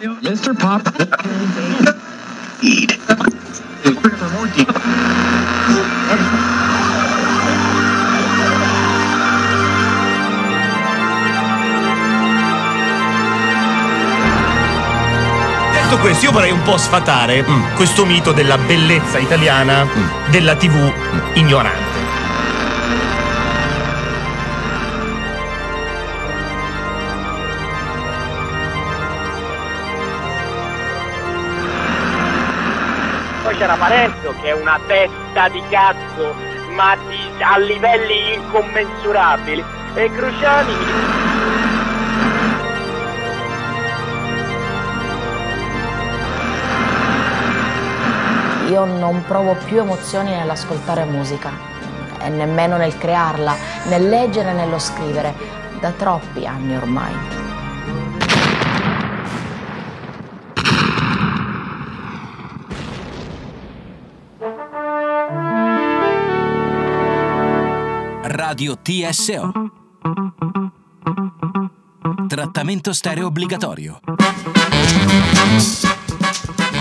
Mr. Pop. Eat. Detto questo, io vorrei un po' sfatare mm, questo mito della bellezza italiana mm, della TV ignorante. Poi c'era Parenzo che è una testa di cazzo, ma di- a livelli incommensurabili. E Cruciani Io non provo più emozioni nell'ascoltare musica e nemmeno nel crearla, nel leggere e nello scrivere, da troppi anni ormai. Radio TSO. Trattamento stereo obbligatorio.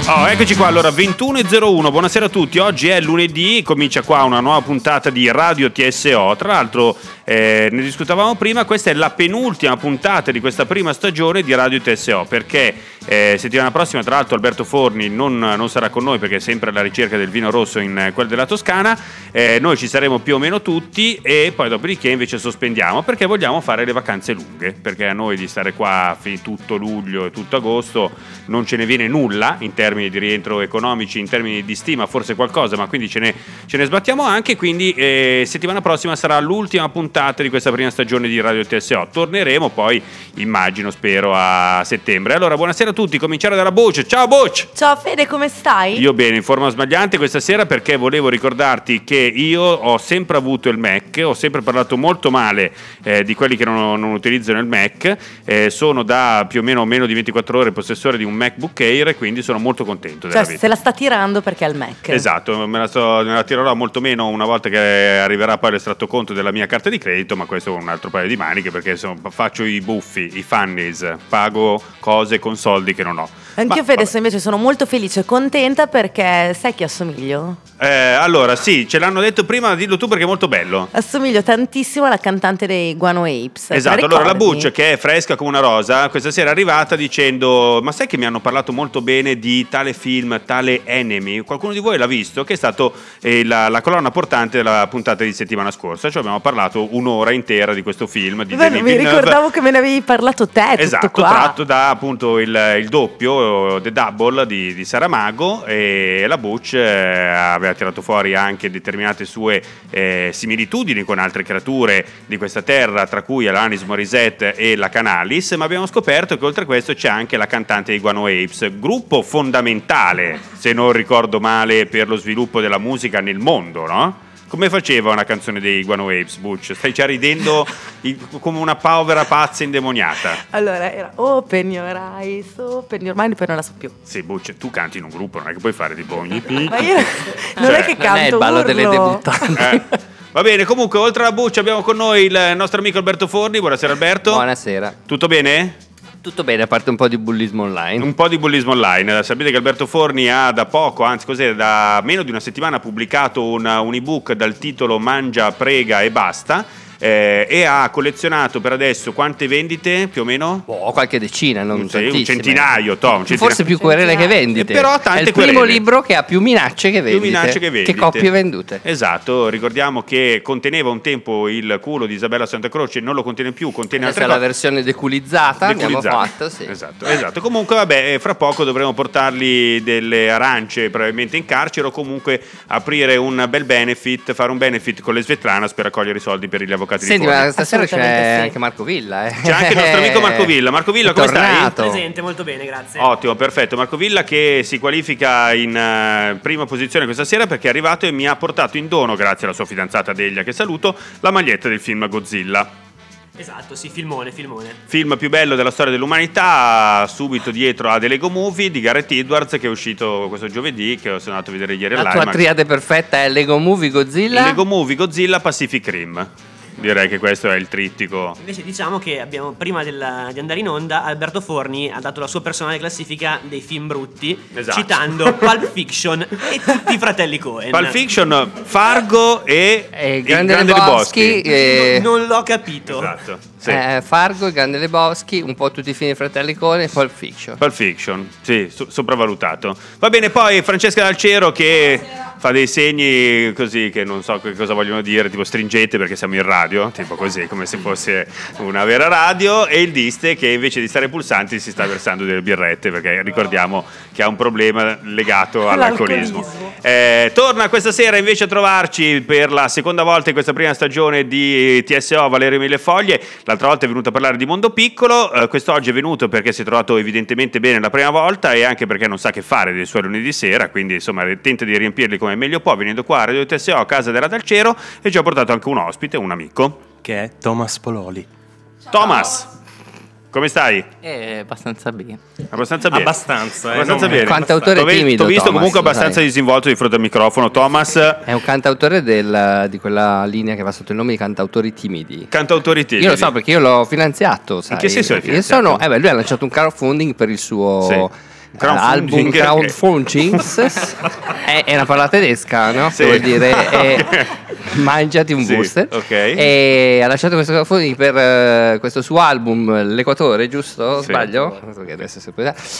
Oh, eccoci qua, allora 21.01, buonasera a tutti, oggi è lunedì, comincia qua una nuova puntata di Radio TSO, tra l'altro eh, ne discutavamo prima, questa è la penultima puntata di questa prima stagione di Radio TSO, perché eh, settimana prossima tra l'altro Alberto Forni non, non sarà con noi perché è sempre alla ricerca del vino rosso in eh, quel della Toscana, Eh, noi ci saremo più o meno tutti e poi dopodiché invece sospendiamo perché vogliamo fare le vacanze lunghe, perché a noi di stare qua fi- tutto luglio e tutto agosto non ce ne viene nulla in termini di rientro economici, in termini di stima forse qualcosa, ma quindi ce ne, ce ne sbattiamo anche, quindi eh, settimana prossima sarà l'ultima puntata di questa prima stagione di Radio TSO, torneremo poi immagino, spero a settembre. Allora buonasera a tutti, cominciare dalla Boce, ciao Boce! Ciao Fede, come stai? Io bene, in forma sbagliante questa sera perché volevo ricordarti che io ho sempre avuto il Mac, ho sempre parlato molto male eh, di quelli che non, non utilizzano il Mac, eh, sono da più o meno meno di 24 ore possessore di un MacBook Air e quindi sono molto contento Cioè, vita. se la sta tirando perché ha il Mac. Esatto, me la, sto- me la tirerò molto meno una volta che arriverà poi l'estratto conto della mia carta di credito, ma questo è un altro paio di maniche perché insomma, faccio i buffi, i funnies, pago cose con soldi che non ho. Anch'io Ma, Fede vabbè. invece sono molto felice e contenta perché sai chi assomiglio? Eh, allora, sì, ce l'hanno detto prima, dillo tu perché è molto bello. Assomiglio tantissimo alla cantante dei Guano Apes. Esatto, allora la? Butch che è fresca come una rosa, questa sera è arrivata dicendo ma sai che mi hanno parlato molto bene di tale film, tale Enemy? Qualcuno di voi l'ha visto? Che è stato eh, la, la colonna portante della puntata di settimana scorsa, cioè abbiamo parlato un'ora intera di questo film di Beh, mi Villeneuve. ricordavo che me ne avevi parlato te, Esatto, tratto da appunto il, il doppio, The Double di, di Saramago e la Butch eh, aveva tirato fuori anche determinate sue eh, similitudini con altre creature di questa terra, tra cui Alanis Morissette e la Canalis, ma abbiamo scoperto che oltre a questo c'è anche la cantante dei Guano Apes, gruppo fondamentale, se non ricordo male, per lo sviluppo della musica nel mondo, no? Come faceva una canzone dei Guano Apes, Butch? Stai già ridendo come una povera pazza indemoniata. Allora era Open Your Eyes, Open Your Mind, poi non la so più. Sì, Butch, tu canti in un gruppo, non è che puoi fare tipo ogni Ma io non Cioè, è che Non canto è il ballo delle urlo. debuttanti. Eh, Va bene, comunque, oltre alla Butch abbiamo con noi il nostro amico Alberto Forni. Buonasera Alberto. Buonasera. Tutto bene? Tutto bene, a parte un po' di bullismo online. Un po' di bullismo online. Sapete che Alberto Forni ha da poco, anzi cos'è, da meno di una settimana pubblicato un, un ebook dal titolo Mangia, prega e basta. Eh, e ha collezionato per adesso quante vendite più o meno? Boh, qualche decina, non Un- sì, un centinaio, Tom, un centinaio. Forse più querele che vendite. Eh, però tante È il primo querele. libro che ha più minacce che vendite. Più minacce che vendite. coppie vendute. Esatto, ricordiamo che conteneva un tempo il culo di Isabella Santa Croce, non lo contiene più, contiene Questa è altre la cose. versione deculizzata, abbiamo Deculizzata. fatto, sì. Esatto, esatto. Comunque, vabbè, eh, fra poco dovremo portargli delle arance probabilmente in carcere o comunque aprire un bel benefit, fare un benefit con le Svetlanas per raccogliere i soldi per gli avvocati Senti, di Forni. ma stasera c'è sì. anche Marco Villa. Eh. C'è anche il nostro amico Marco Villa. Marco Villa, È come stai? Presente, molto bene, grazie. Ottimo, perfetto. Marco Villa che si qualifica in eh, prima posizione questa sera perché è arrivato e mi ha portato in dono, grazie alla sua fidanzata Delia che saluto, la maglietta del film Godzilla. Esatto, sì, filmone, filmone. Film più bello della storia dell'umanità, subito dietro a The Lego Movie di Gareth Edwards che è uscito questo giovedì, che sono andato a vedere ieri La tua all'IMAX. triade perfetta è Lego Movie Godzilla. Lego Movie Godzilla Pacific Rim. Direi che questo è il trittico. Invece diciamo che abbiamo, prima della- di andare in onda, Alberto Forni ha dato la sua personale classifica dei film brutti, Esatto. citando Pulp Fiction e tutti i fratelli Cohen. Pulp Fiction, Fargo e, E il Grande Grande Lebowski, e- Non l'ho capito. Esatto. Sì. eh, Fargo, il Grande Lebowski, un po' tutti i film di Fratelli Cohen e Pulp Fiction. Pulp Fiction, sì, so- sopravvalutato. Va bene, poi Francesca Dalcero che fa dei segni così che non so che cosa vogliono dire, tipo stringete perché siamo in radio, tipo così, come se fosse una vera radio, e il Diste che invece di stare pulsanti si sta versando delle birrette perché ricordiamo che ha un problema legato all'alcolismo. L'alcolismo. Eh, torna questa sera invece a trovarci per la seconda volta in questa prima stagione di TSO Valerio Millefoglie. L'altra volta è venuto a parlare di Mondo Piccolo, eh, quest'oggi è venuto perché si è trovato evidentemente bene la prima volta e anche perché non sa che fare dei suoi lunedì sera, quindi insomma tenta di riempirli come meglio può venendo qua a Radio TSO a casa della Dalcero e ci ha portato anche un ospite, un amico. Che è Thomas Pololi. Thomas, come stai? È abbastanza bene. Abbastanza bene. Abbastanza, eh, Abbastanza bene. Cantautore T'ho timido, T'ho visto Thomas, comunque abbastanza sai. disinvolto di fronte al microfono. Thomas, È un cantautore del- di quella linea che va sotto il nome di cantautori timidi. cantautori timidi. Io lo so perché io l'ho finanziato. Sai? che senso l'hai Io finanziato? sono, eh beh, lui ha lanciato un crowdfunding per il suo Sì. eh, album che- crowdfunding. è, è una parola tedesca, no? Sì. Che vuol dire eh, mangiati un Sì, booster. ok. E ha lasciato questo crowdfunding per eh, questo suo album, L'Equatore, giusto? Sì. Sbaglio?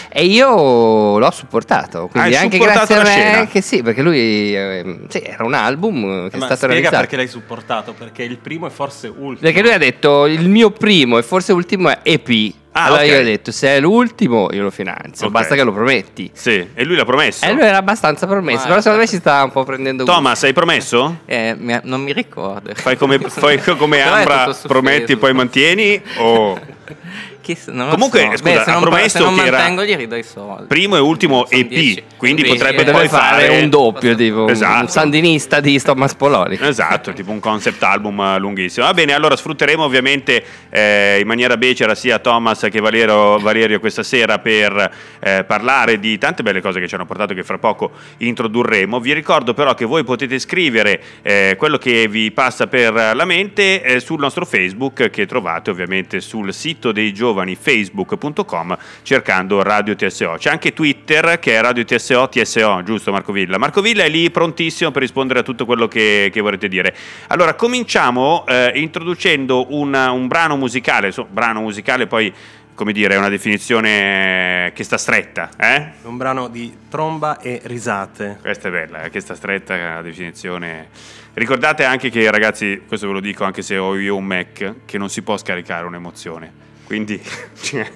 E io l'ho supportato. Quindi Hai anche supportato grazie a la me, scena? che sì, perché lui eh, sì, era un album che è Ma stato spiega realizzato. perché l'hai supportato, perché il primo è forse ultimo. Perché lui ha detto il mio primo e forse ultimo è EP. Ah, allora ok. io ho detto se è l'ultimo io lo finanzio, Ok. basta che lo prometti. Sì, e lui l'ha promesso. E lui era abbastanza promesso, Ma- però secondo me si sta un po' prendendo Thomas, hai promesso? Eh, mi- non mi ricordo. Fai come, fai come Ambra, prometti e poi mantieni? O Chi Comunque, so. scusa, Beh, ha se non, promesso se non che era mantengo gli ridò i soldi. primo e ultimo Sono EP, dieci. quindi Dieci, potrebbe eh. Poi fare fare un doppio, tipo Esatto. un sandinista di Thomas Pololi. Esatto, tipo un concept album eh, lunghissimo. Va bene, allora sfrutteremo ovviamente eh, in maniera becera sia Thomas che Valerio, Valerio questa sera per eh, parlare di tante belle cose che ci hanno portato che fra poco introdurremo. Vi ricordo però che voi potete scrivere eh, quello che vi passa per la mente eh, sul nostro Facebook che trovate ovviamente sul sito dei giovani facebook.com cercando Radio TSO. C'è anche Twitter che è Radio TSO TSO, giusto Marco Villa? Marco Villa è lì prontissimo per rispondere a tutto quello che, che vorrete dire. Allora, cominciamo eh, introducendo un, un brano musicale, so- brano musicale poi come dire, è una definizione che sta stretta, eh? Un brano di tromba e risate. Questa è bella, eh, che sta stretta è una definizione. Ricordate anche che, ragazzi, questo ve lo dico anche se ho io un Mac, che non si può scaricare un'emozione. Quindi, cioè,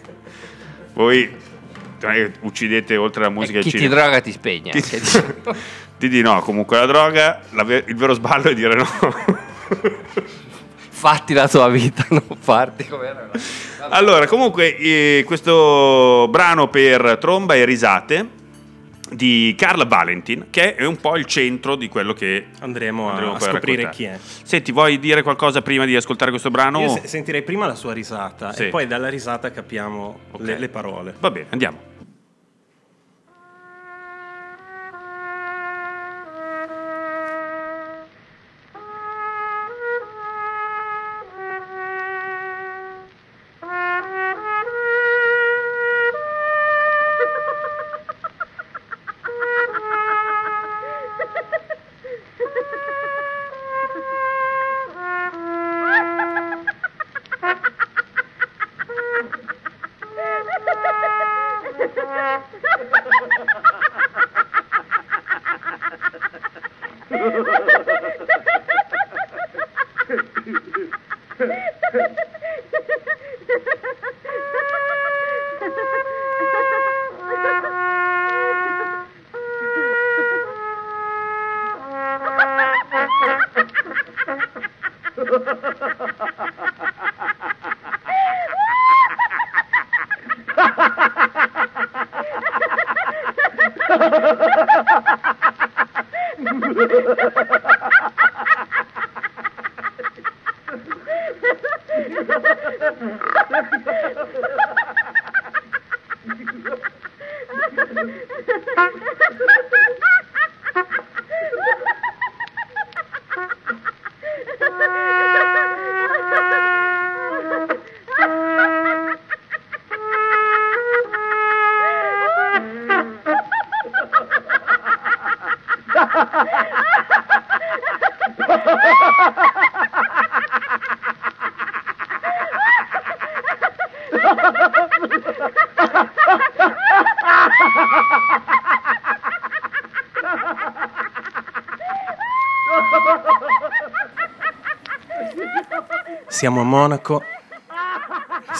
voi eh, uccidete oltre alla musica E e chi il ti droga ti spegne. Chi-. Ti di no, comunque la droga, la il vero sballo è dire no. Fatti la tua vita, non farti come era. allora, comunque, eh, questo brano per tromba e risate di Carla Valentin, che è un po' il centro di quello che Andremo, andremo a poi scoprire raccontare. chi è. Senti, vuoi dire qualcosa prima di ascoltare questo brano? Io se- sentirei prima la sua risata Sì. e poi dalla risata capiamo Ok. le, le parole. Va bene, andiamo. Siamo a Monaco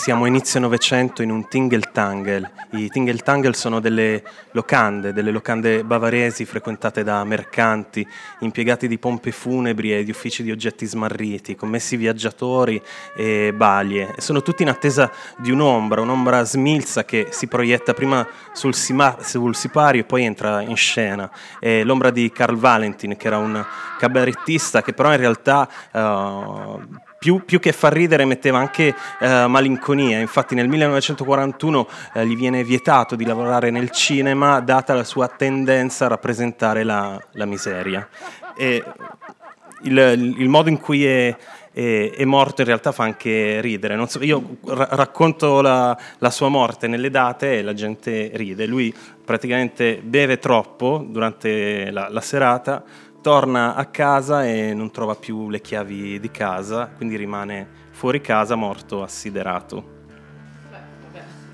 siamo inizio Novecento in un Tingle Tangle. I Tingle Tangle sono delle locande, delle locande bavaresi frequentate da mercanti, impiegati di pompe funebri e di uffici di oggetti smarriti, commessi viaggiatori e balie. Sono tutti in attesa di un'ombra, un'ombra smilza che si proietta prima sul, sima- sul sipario e poi entra in scena. È l'ombra di Carl Valentin, che era un cabarettista che però in realtà... eh, più, più che far ridere metteva anche eh, malinconia, infatti nel 1941 eh, gli viene vietato di lavorare nel cinema data la sua tendenza a rappresentare la, la miseria. E il, il modo in cui è, è morto in realtà fa anche ridere. So, io ra- racconto la, la sua morte nelle date e la gente ride. Lui praticamente beve troppo durante la, la serata, torna a casa e non trova più le chiavi di casa, quindi rimane fuori casa morto assiderato.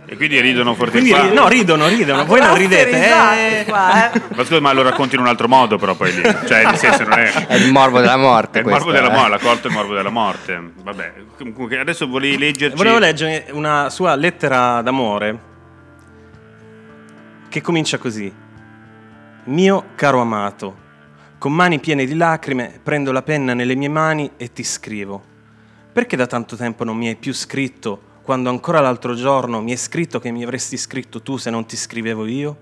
E quindi ridono forte Quindi qua. no, ridono, ridono, voi non ridete. eh. qua, eh. Ma scusa, ma lo racconti in un altro modo, però poi lì. Cioè, nel senso, non è. È il morbo della morte. È il morbo della eh. morte, la colto il morbo della morte. Vabbè, comunque adesso volevi leggerci. Volevo leggere una sua lettera d'amore che comincia così. Mio caro amato, con mani piene di lacrime prendo la penna nelle mie mani e ti scrivo. Perché da tanto tempo non mi hai più scritto quando ancora l'altro giorno mi hai scritto che mi avresti scritto tu se non ti scrivevo io?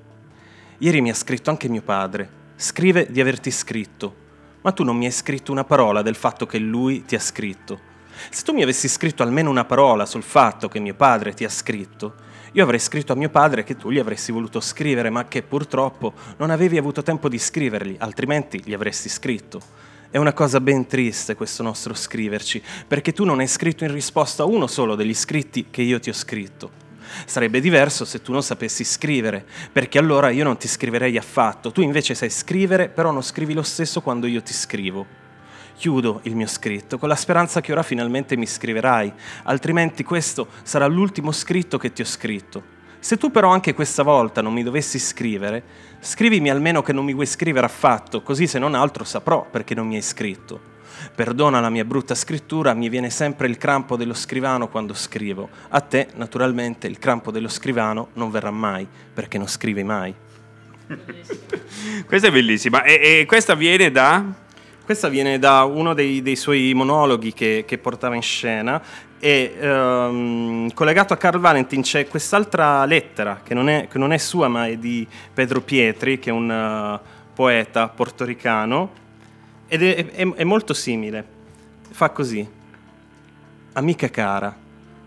Ieri mi ha scritto anche mio padre. Scrive di averti scritto, ma tu non mi hai scritto una parola del fatto che lui ti ha scritto. Se tu mi avessi scritto almeno una parola sul fatto che mio padre ti ha scritto, io avrei scritto a mio padre che tu gli avresti voluto scrivere, ma che purtroppo non avevi avuto tempo di scrivergli, altrimenti gli avresti scritto. È una cosa ben triste questo nostro scriverci, perché tu non hai scritto in risposta a uno solo degli scritti che io ti ho scritto. Sarebbe diverso se tu non sapessi scrivere, perché allora io non ti scriverei affatto. Tu invece sai scrivere, però non scrivi lo stesso quando io ti scrivo. Chiudo il mio scritto con la speranza che ora finalmente mi scriverai, altrimenti questo sarà l'ultimo scritto che ti ho scritto. Se tu però anche questa volta non mi dovessi scrivere, scrivimi almeno che non mi vuoi scrivere affatto, così se non altro saprò perché non mi hai scritto. Perdona la mia brutta scrittura, mi viene sempre il crampo dello scrivano quando scrivo. A te, naturalmente, il crampo dello scrivano non verrà mai, perché non scrivi mai. Questa è bellissima. E, e questa viene da. Questa viene da uno dei, dei suoi monologhi che, che portava in scena e ehm, collegato a Carl Valentin c'è quest'altra lettera che non, è, che non è sua ma è di Pedro Pietri che è un eh, poeta portoricano ed è, è- è molto simile. Fa così. Amica cara,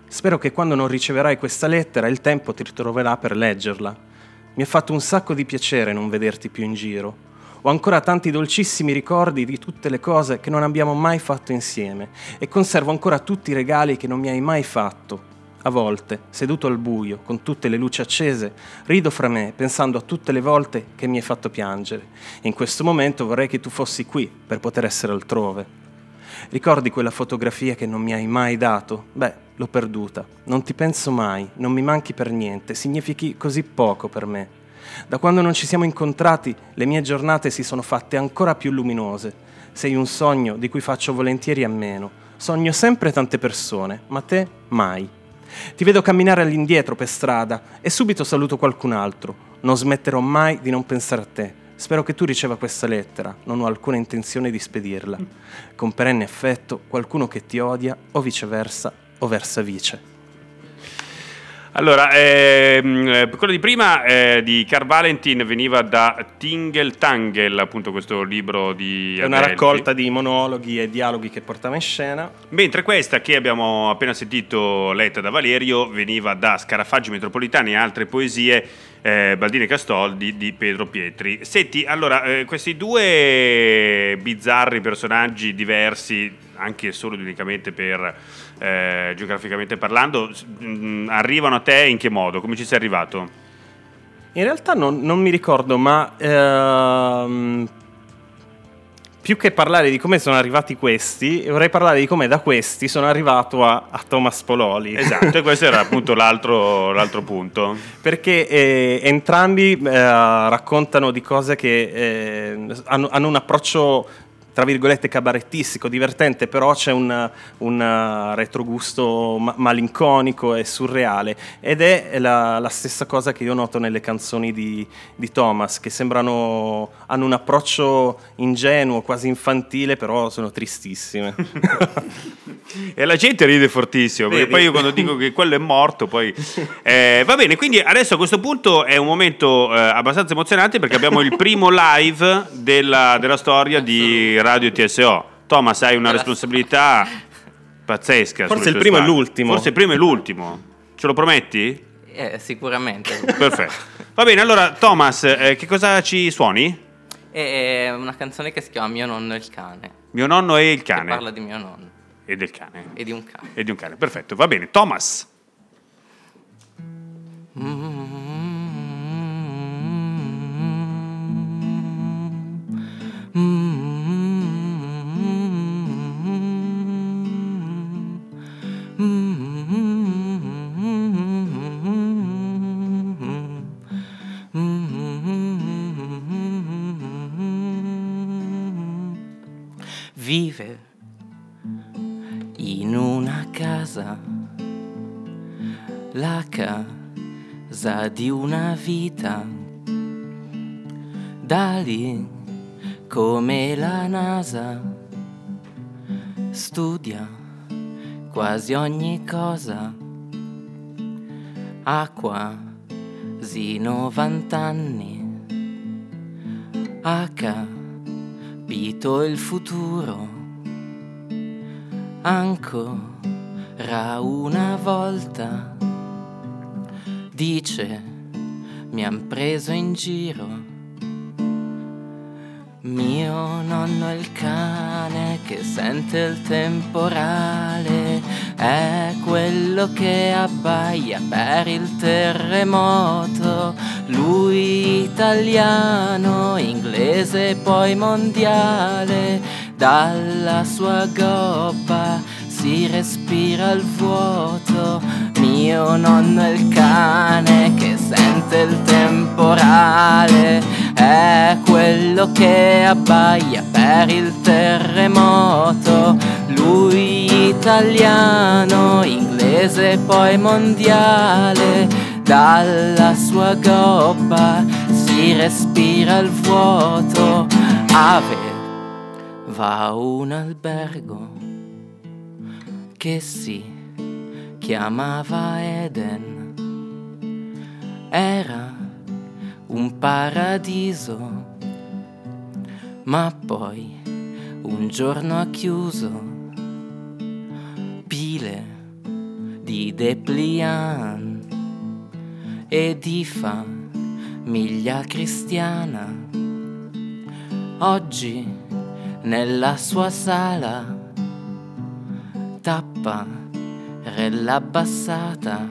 spero che quando non riceverai questa lettera il tempo ti ritroverà per leggerla. Mi ha fatto un sacco di piacere non vederti più in giro. Ho ancora tanti dolcissimi ricordi di tutte le cose che non abbiamo mai fatto insieme e conservo ancora tutti i regali che non mi hai mai fatto. A volte, seduto al buio, con tutte le luci accese, rido fra me pensando a tutte le volte che mi hai fatto piangere. In questo momento vorrei che tu fossi qui per poter essere altrove. Ricordi quella fotografia che non mi hai mai dato? Beh, l'ho perduta. Non ti penso mai, non mi manchi per niente, significhi così poco per me. Da quando non ci siamo incontrati, le mie giornate si sono fatte ancora più luminose. Sei un sogno di cui faccio volentieri a meno. Sogno sempre tante persone, ma te mai. Ti vedo camminare all'indietro per strada e subito saluto qualcun altro. Non smetterò mai di non pensare a te. Spero che tu riceva questa lettera, non ho alcuna intenzione di spedirla. Con perenne affetto, qualcuno che ti odia o viceversa o versa vice. Allora, ehm, eh, quello di prima eh, di Carl Valentin veniva da Tingle Tangle, appunto questo libro di È una Adelphi. raccolta di monologhi e dialoghi che portava in scena. Mentre questa che abbiamo appena sentito letta da Valerio veniva da Scarafaggi Metropolitani e altre poesie eh, Baldini Castoldi di Pedro Pietri. Senti, allora, eh, questi due bizzarri personaggi diversi, anche solo ed unicamente per eh, geograficamente parlando, mh, arrivano a te in che modo? Come ci sei arrivato? In realtà non, non mi ricordo, ma ehm, più che parlare di come sono arrivati questi, vorrei parlare di come da questi sono arrivato a, a Thomas Pololi. Esatto, e questo era appunto l'altro, l'altro punto. Perché eh, entrambi eh, raccontano di cose che eh, hanno, hanno un approccio tra virgolette cabarettistico, divertente, però c'è un, un uh, retrogusto ma- malinconico e surreale. Ed è la, la stessa cosa che io noto nelle canzoni di, di Thomas, che sembrano, hanno un approccio ingenuo, quasi infantile, però sono tristissime. E la gente ride fortissimo, perché poi io quando dico che quello è morto, poi... Eh, va bene, quindi adesso a questo punto è un momento eh, abbastanza emozionante perché abbiamo il primo live della, della storia di Radio TSO. Thomas, hai una responsabilità pazzesca. Forse il primo e spalle. l'ultimo. Forse il primo e l'ultimo. Ce lo prometti? Eh, sicuramente. Perfetto. Va bene, allora Thomas, eh, che cosa ci suoni? È una canzone che si chiama Mio nonno e il cane. Mio nonno e il Che cane. parla di mio nonno E del cane. e di un cane. E di un cane, perfetto. Va bene, Thomas. Quasi ogni cosa, ha quasi 90 anni, ha capito il futuro. Ancora una volta. Dice mi han preso in giro. Mio nonno il cane che sente il temporale è quello che abbaia per il terremoto lui italiano inglese e poi mondiale dalla sua gobba si respira il vuoto. Mio nonno è il cane che sente il temporale, è quello che abbaia per il terremoto. Lui italiano, inglese poi mondiale, dalla sua gobba si respira il vuoto. Ave va a un albergo che si chiamava Eden. Era un paradiso, ma poi un giorno ha chiuso di depliant e di famiglia cristiana. Oggi nella sua sala tapparella abbassata.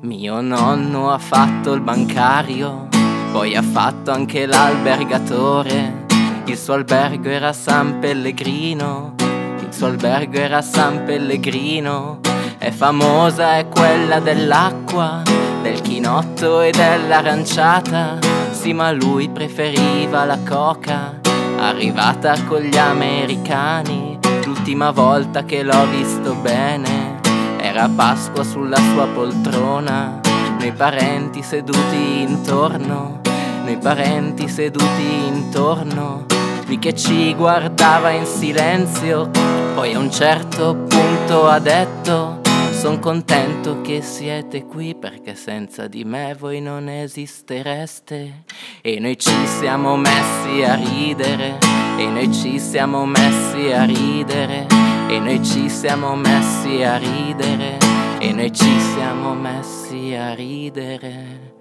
Mio nonno ha fatto il bancario, poi ha fatto anche l'albergatore. Il suo albergo era San Pellegrino, il suo albergo era San Pellegrino. È famosa è quella dell'acqua, del chinotto e dell'aranciata. Sì, ma lui preferiva la coca, arrivata con gli americani. L'ultima volta che l'ho visto bene era Pasqua sulla sua poltrona. Noi parenti seduti intorno, noi parenti seduti intorno. Lui che ci guardava in silenzio, poi a un certo punto ha detto: Son contento che siete qui perché senza di me voi non esistereste. E noi ci siamo messi a ridere, e noi ci siamo messi a ridere, e noi ci siamo messi a ridere, e noi ci siamo messi a ridere.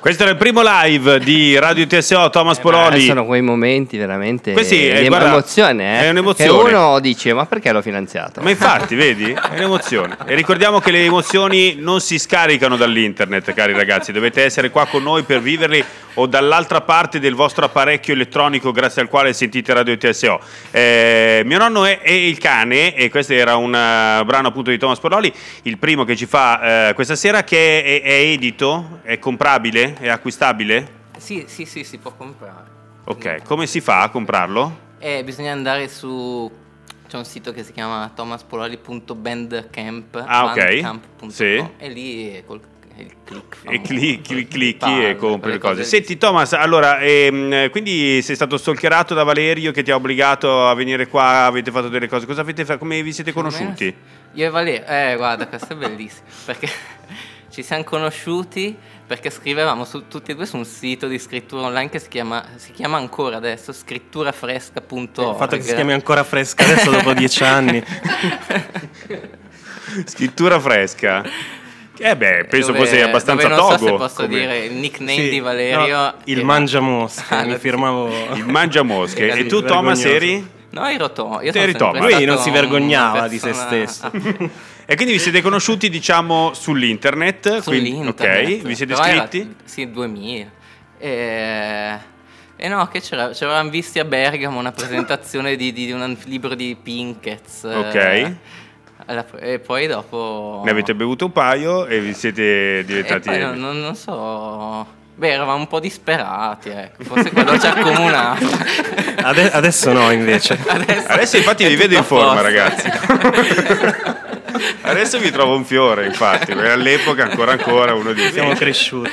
Questo era il primo live di Radio TSO, Thomas Eh, Poloni. sono quei momenti veramente Questi, eh, di guarda, emozione, eh? è un'emozione. Che uno dice, ma perché l'ho finanziato? Ma infatti, vedi? È un'emozione. E ricordiamo che le emozioni non si scaricano dall'internet, cari ragazzi. Dovete essere qua con noi per viverli o dall'altra parte del vostro apparecchio elettronico grazie al quale sentite Radio TSO. Eh, mio nonno è, è il cane e questo era un eh, brano appunto di Thomas Pololi, il primo che ci fa eh, questa sera che è, è edito, è comprabile, è acquistabile. Sì, sì, sì, si può comprare. Ok, come si fa a comprarlo? E bisogna andare su. C'è un sito che si chiama thomaspololi.bandcamp Ah, ok. bandcamp.com, Sì. E lì col il click. E famoso, clicchi, clicchi e compri le cose. lì. Senti Thomas, allora, ehm, quindi sei stato stalkerato da Valerio che ti ha obbligato a venire qua, avete fatto delle cose, cosa avete fatto, come vi siete conosciuti? Io e Valerio, eh guarda, questo è bellissimo, perché ci siamo conosciuti perché scrivevamo su, tutti e due su un sito di scrittura online che si chiama, si chiama ancora adesso scritturafresca.org. Il fatto che si chiami ancora fresca adesso dopo dieci anni. Scrittura fresca. Eh beh, penso Dove- fosse abbastanza dove non so togo. se posso come- dire il nickname Sì, di Valerio. no, il mangiamosche, Ah, mi firmavo... Il mangiamosche. E tu Thomas eri? No, ero Tom. Io. Lui non si vergognava di se stesso. E quindi vi siete conosciuti, diciamo, sull'internet. quindi- Sull'internet. ok, vi siete Però era- iscritti? sì, 2000. E, e no, che c'era, ci eravamo visti a Bergamo una presentazione di, di un libro di Pinkett. Ok. e poi dopo... Ne avete bevuto un paio e vi siete E diventati... poi non, non- non so... Beh, eravamo un po' disperati, ecco. Forse quello ci ha accomunato. Ade- adesso no, invece. Adesso infatti è vi vedo in forma, posto. ragazzi. Adesso vi trovo un fiore, infatti, perché all'epoca ancora ancora uno di Siamo cresciuti.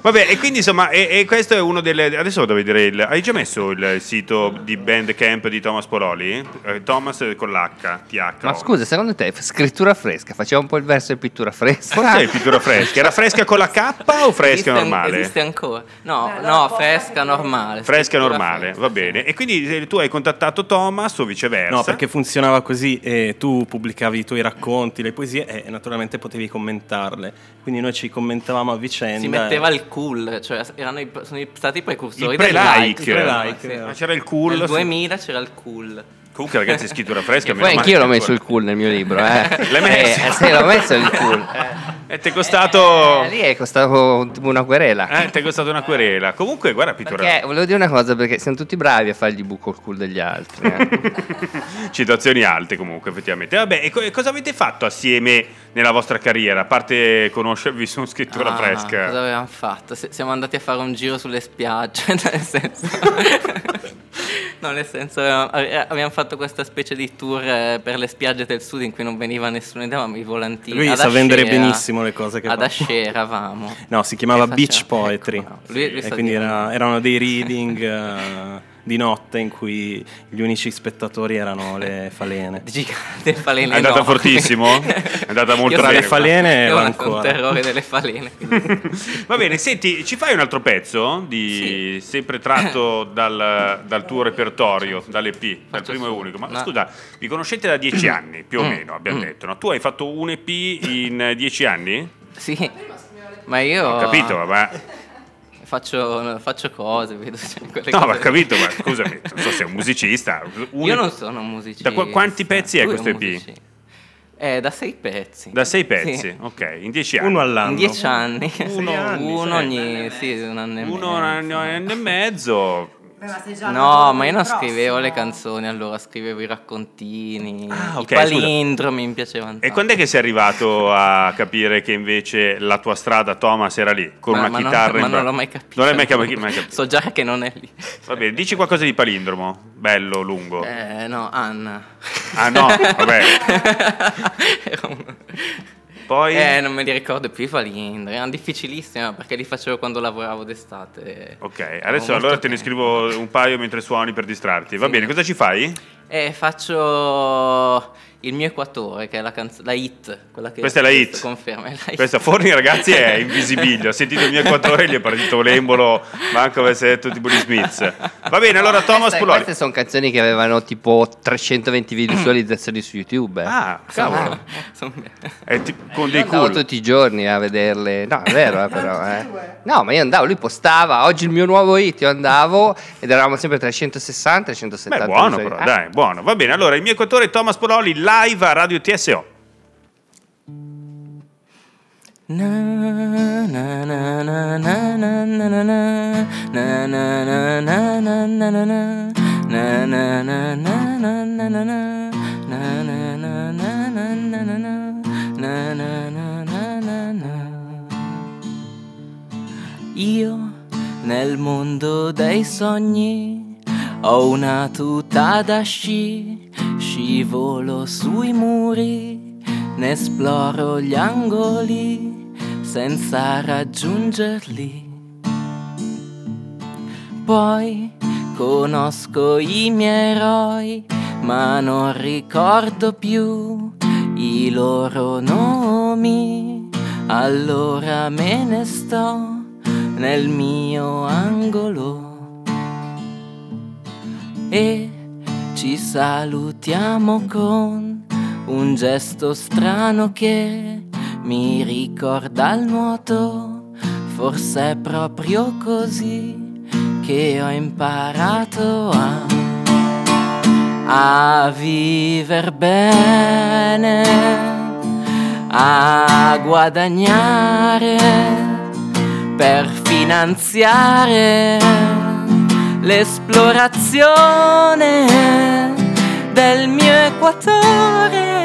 Vabbè, e quindi insomma, e, e questo è uno delle. Adesso vado a vedere il. Hai già messo il sito di Bandcamp di Thomas Pololi? Eh, Thomas con l'H, TH. Ma scusa, secondo te scrittura fresca, faceva un po' il verso di pittura fresca? Cos'è pittura fresca? Era fresca con la K o fresca Esiste an- normale? Esiste ancora. No, no, fresca normale. Fresca normale, fresca. va bene. E quindi eh, tu hai contattato Thomas o viceversa? No, perché funzionava così e tu pubblicavi i tuoi racconti, le poesie e naturalmente potevi commentarle. Quindi noi ci commentavamo a vicenda. Si metteva il cool, cioè erano i- sono i- stati i precursori Il del pre-like. like. Il pre-like, Sì. Ma c'era il cool. Nel 2000 c'era il cool. Comunque, ragazzi, scrittura fresca. E poi anch'io l'ho messo il cool nel mio libro, eh. L'hai messo? Eh, sì, l'ho messo il cool. Eh. E ti è costato. Eh, lì è costato una querela. Eh, ti è costato una querela. Comunque, guarda, pittura. Perché volevo dire una cosa, perché siamo tutti bravi a fargli buco il culo degli altri. eh. Citazioni alte, comunque, effettivamente. Vabbè, e co- cosa avete fatto assieme nella vostra carriera? A parte conoscervi su scrittura Ah, fresca. Cosa avevamo fatto? Se- siamo andati a fare un giro sulle spiagge, nel senso... no, nel senso ave- abbiamo fatto questa specie di tour eh, per le spiagge del sud in cui non veniva nessuno, davamo i volantini. Lui Ad sa vendere Ascera- benissimo le cose che Ad fa. Ascera eravamo. No, si chiamava Beach faceva- Poetry. ecco, no. Lui- lui e quindi era- erano dei reading eh, di notte in cui gli unici spettatori erano le falene. Gigante falene È andata enormi. fortissimo? È andata molto bene. le falene Io ho ancora. un terrore delle falene. Va bene, senti, ci fai un altro pezzo di sempre tratto dal, dal tuo repertorio, dall'EP, dal Faccio primo e unico. Ma no. scusa, vi conoscete da dieci anni, più o Mm. meno, abbiamo Mm. detto, no? Tu hai fatto un EP in dieci anni? Sì, ma io Ho capito, ma... faccio, faccio cose, vedo cioè, quelle No, cose. ma ho capito, ma scusami, non so sei un musicista. Un- Io non sono un musicista. Da qua- quanti pezzi è questo EP? Eh, da sei pezzi. Da sei pezzi, Sì. ok, in dieci anni. Uno all'anno. In dieci anni. Uno- Uno ogni... Sì, un anno e Uno mezzo. un anno e mezzo. No, ma io non scrivevo le canzoni, allora scrivevo i raccontini, Ah, ok, i palindromi, mi piacevano tanto. E quando è che sei arrivato a capire che invece la tua strada, Thomas, era lì, con Ma- una ma non- chitarra ma in non bra- l'ho mai capito. Non l'hai mai capi- mai capito. So già che non è lì. Va bene, dici qualcosa di palindromo, bello, lungo. Eh, no, Anna. Ah no, vabbè. Era un- Poi... Eh, non me li ricordo più i palindromi, erano difficilissimi perché li facevo quando lavoravo d'estate. Ok, adesso allora te ne scrivo un paio mentre suoni per distrarti. Va Sì. bene, cosa ci fai? E faccio il mio equatore, che è la, canz- la hit. Quella che Questa è la hit. Conferma, è la hit. Questa Forni, ragazzi, è invisibile. Ho sentito il mio equatore e gli è partito l'embolo, manco avesse detto tipo di Smith. Va bene, allora Thomas Queste, Pulori. queste sono canzoni che avevano tipo 320 visualizzazioni su YouTube. eh. Ah, cavolo. È ti- con dei Io andavo cool. tutti i giorni a vederle. No, è vero, eh, però. eh. No, ma io andavo, lui postava. Oggi il mio nuovo hit. Io andavo ed eravamo sempre 360, 370. Beh, buono però, dai, buono. Buono, va bene. Allora, il mio equatore è Thomas Pololi, live a Radio TSO. Io nel mondo dei sogni ho una tuta da sci, scivolo sui muri, ne esploro gli angoli senza raggiungerli. Poi conosco i miei eroi, ma non ricordo più i loro nomi. Allora me ne sto nel mio angolo e ci salutiamo con un gesto strano che mi ricorda il nuoto. Forse è proprio così che ho imparato a, a viver bene, a guadagnare per finanziare l'esplorazione del mio equatore.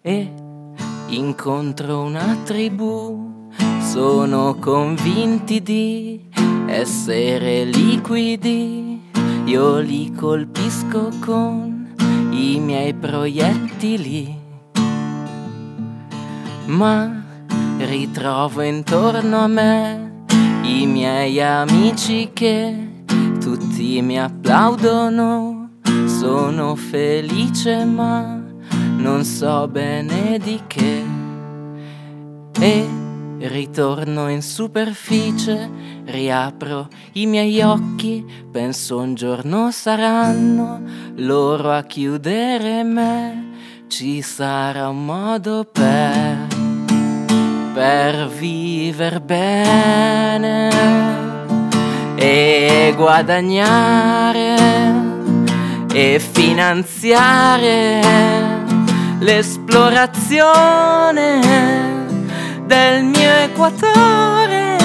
E incontro una tribù, sono convinti di essere liquidi, io li colpisco con i miei proiettili, ma ritrovo intorno a me i miei amici che tutti mi applaudono, sono felice ma non so bene di che. E ritorno in superficie, riapro i miei occhi, penso un giorno saranno loro a chiudere me, ci sarà un modo per, per viver bene e guadagnare e finanziare l'esplorazione del mio equatore.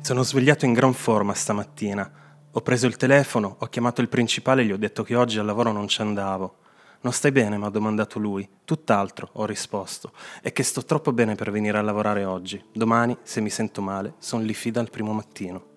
Sono svegliato in gran forma stamattina. Ho preso il telefono, ho chiamato il principale e gli ho detto che oggi al lavoro non ci andavo. Non stai bene? mi ha domandato lui. Tutt'altro, ho risposto. È che sto troppo bene per venire a lavorare oggi. Domani, se mi sento male, sono lì fida al primo mattino.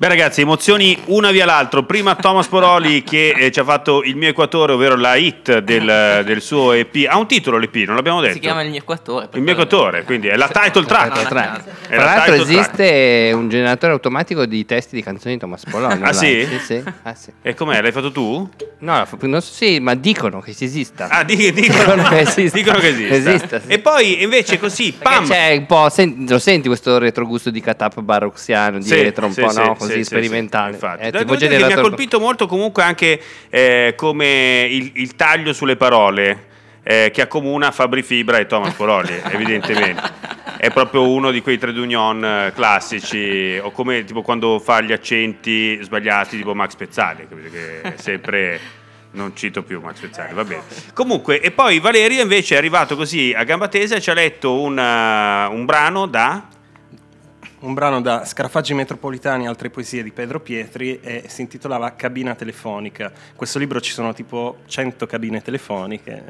Beh ragazzi, emozioni una via l'altro. Prima Thomas Poroli che eh, ci ha fatto il mio equatore, ovvero la hit del, del suo EP. Ha un titolo l'EP, non l'abbiamo detto. Si chiama il mio equatore. Il mio equatore, quindi è la title track. Track. È Tra la l'altro title track. esiste un generatore automatico di testi di canzoni di Thomas Poloni. Ah, sì? Sì, sì. Ah, sì. E com'è? L'hai fatto tu? No, non so, sì, ma dicono che si esista. Ah, di- dicono, che esista. dicono che esista. Esista, sì. E poi invece così, Perché pam! C'è un po', sen- lo senti questo retrogusto di cut-up baroxiano Sì, dietro, un sì, po' sì, no? Sì, Così sì, sperimentale. Devo tipo che mi ha colpito molto comunque anche eh, come il, il taglio sulle parole eh, che accomuna Fabri Fibra e Thomas Poroli, evidentemente. È proprio uno di quei trade union eh, classici, o come tipo quando fa gli accenti sbagliati tipo Max Pezzali, che è sempre Non cito più Max Pezzali, va bene. Comunque, e poi Valerio invece è arrivato così a gamba tesa e ci ha letto una- un brano da... Un brano da Scarafaggi metropolitani e altre poesie di Pedro Pietri e si intitolava Cabina telefonica. In questo libro ci sono tipo 100 cabine telefoniche,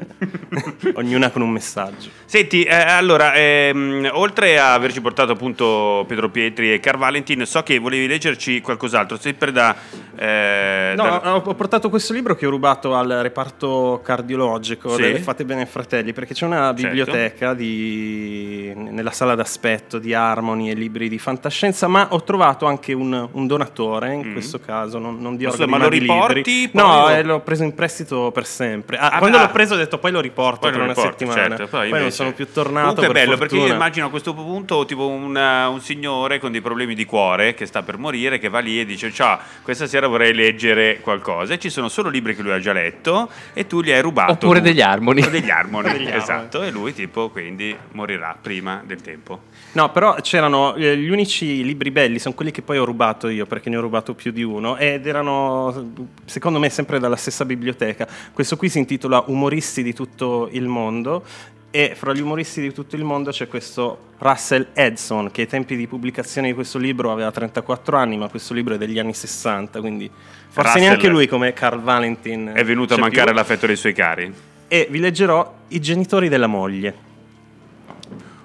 ognuna con un messaggio. Senti, eh, allora, ehm, oltre a averci portato appunto Pedro Pietri e Car Valentin, so che volevi leggerci qualcos'altro, sempre da... eh, No, da- ho portato questo libro che ho rubato al reparto cardiologico Sì. delle Fate Bene Fratelli perché c'è una Certo. biblioteca di- nella sala d'aspetto di Harmony e libri di fantascienza, ma ho trovato anche un, un donatore in questo caso, non, non di Ma scusa, organi ma ma lo riporti libri. poi No, o- eh, l'ho preso in prestito per sempre. Ah, Ah, quando ah. l'ho preso ho detto poi lo riporto Poi tra lo una riporti, settimana. certo, poi invece- non sono più tornato. Comunque è per bello perché io fortuna. immagino a questo punto tipo un, un signore con dei problemi di cuore che sta per morire, che va lì e dice ciao, questa sera vorrei leggere qualcosa e ci sono solo libri che lui ha già letto e tu gli hai rubato. Oppure degli armoni. O degli armoni, esatto, e lui tipo quindi morirà prima del tempo. No, però c'erano eh, gli unici libri belli, sono quelli che poi ho rubato io, perché ne ho rubato più di uno, ed erano, secondo me, sempre dalla stessa biblioteca. Questo qui si intitola Umoristi di tutto il mondo, e fra gli umoristi di tutto il mondo c'è questo Russell Edson, che ai tempi di pubblicazione di questo libro aveva 34 anni, ma questo libro è degli anni 60, quindi forse Russell neanche lui come Carl Valentin È venuto a mancare più. l'affetto dei suoi cari. E vi leggerò i genitori della moglie.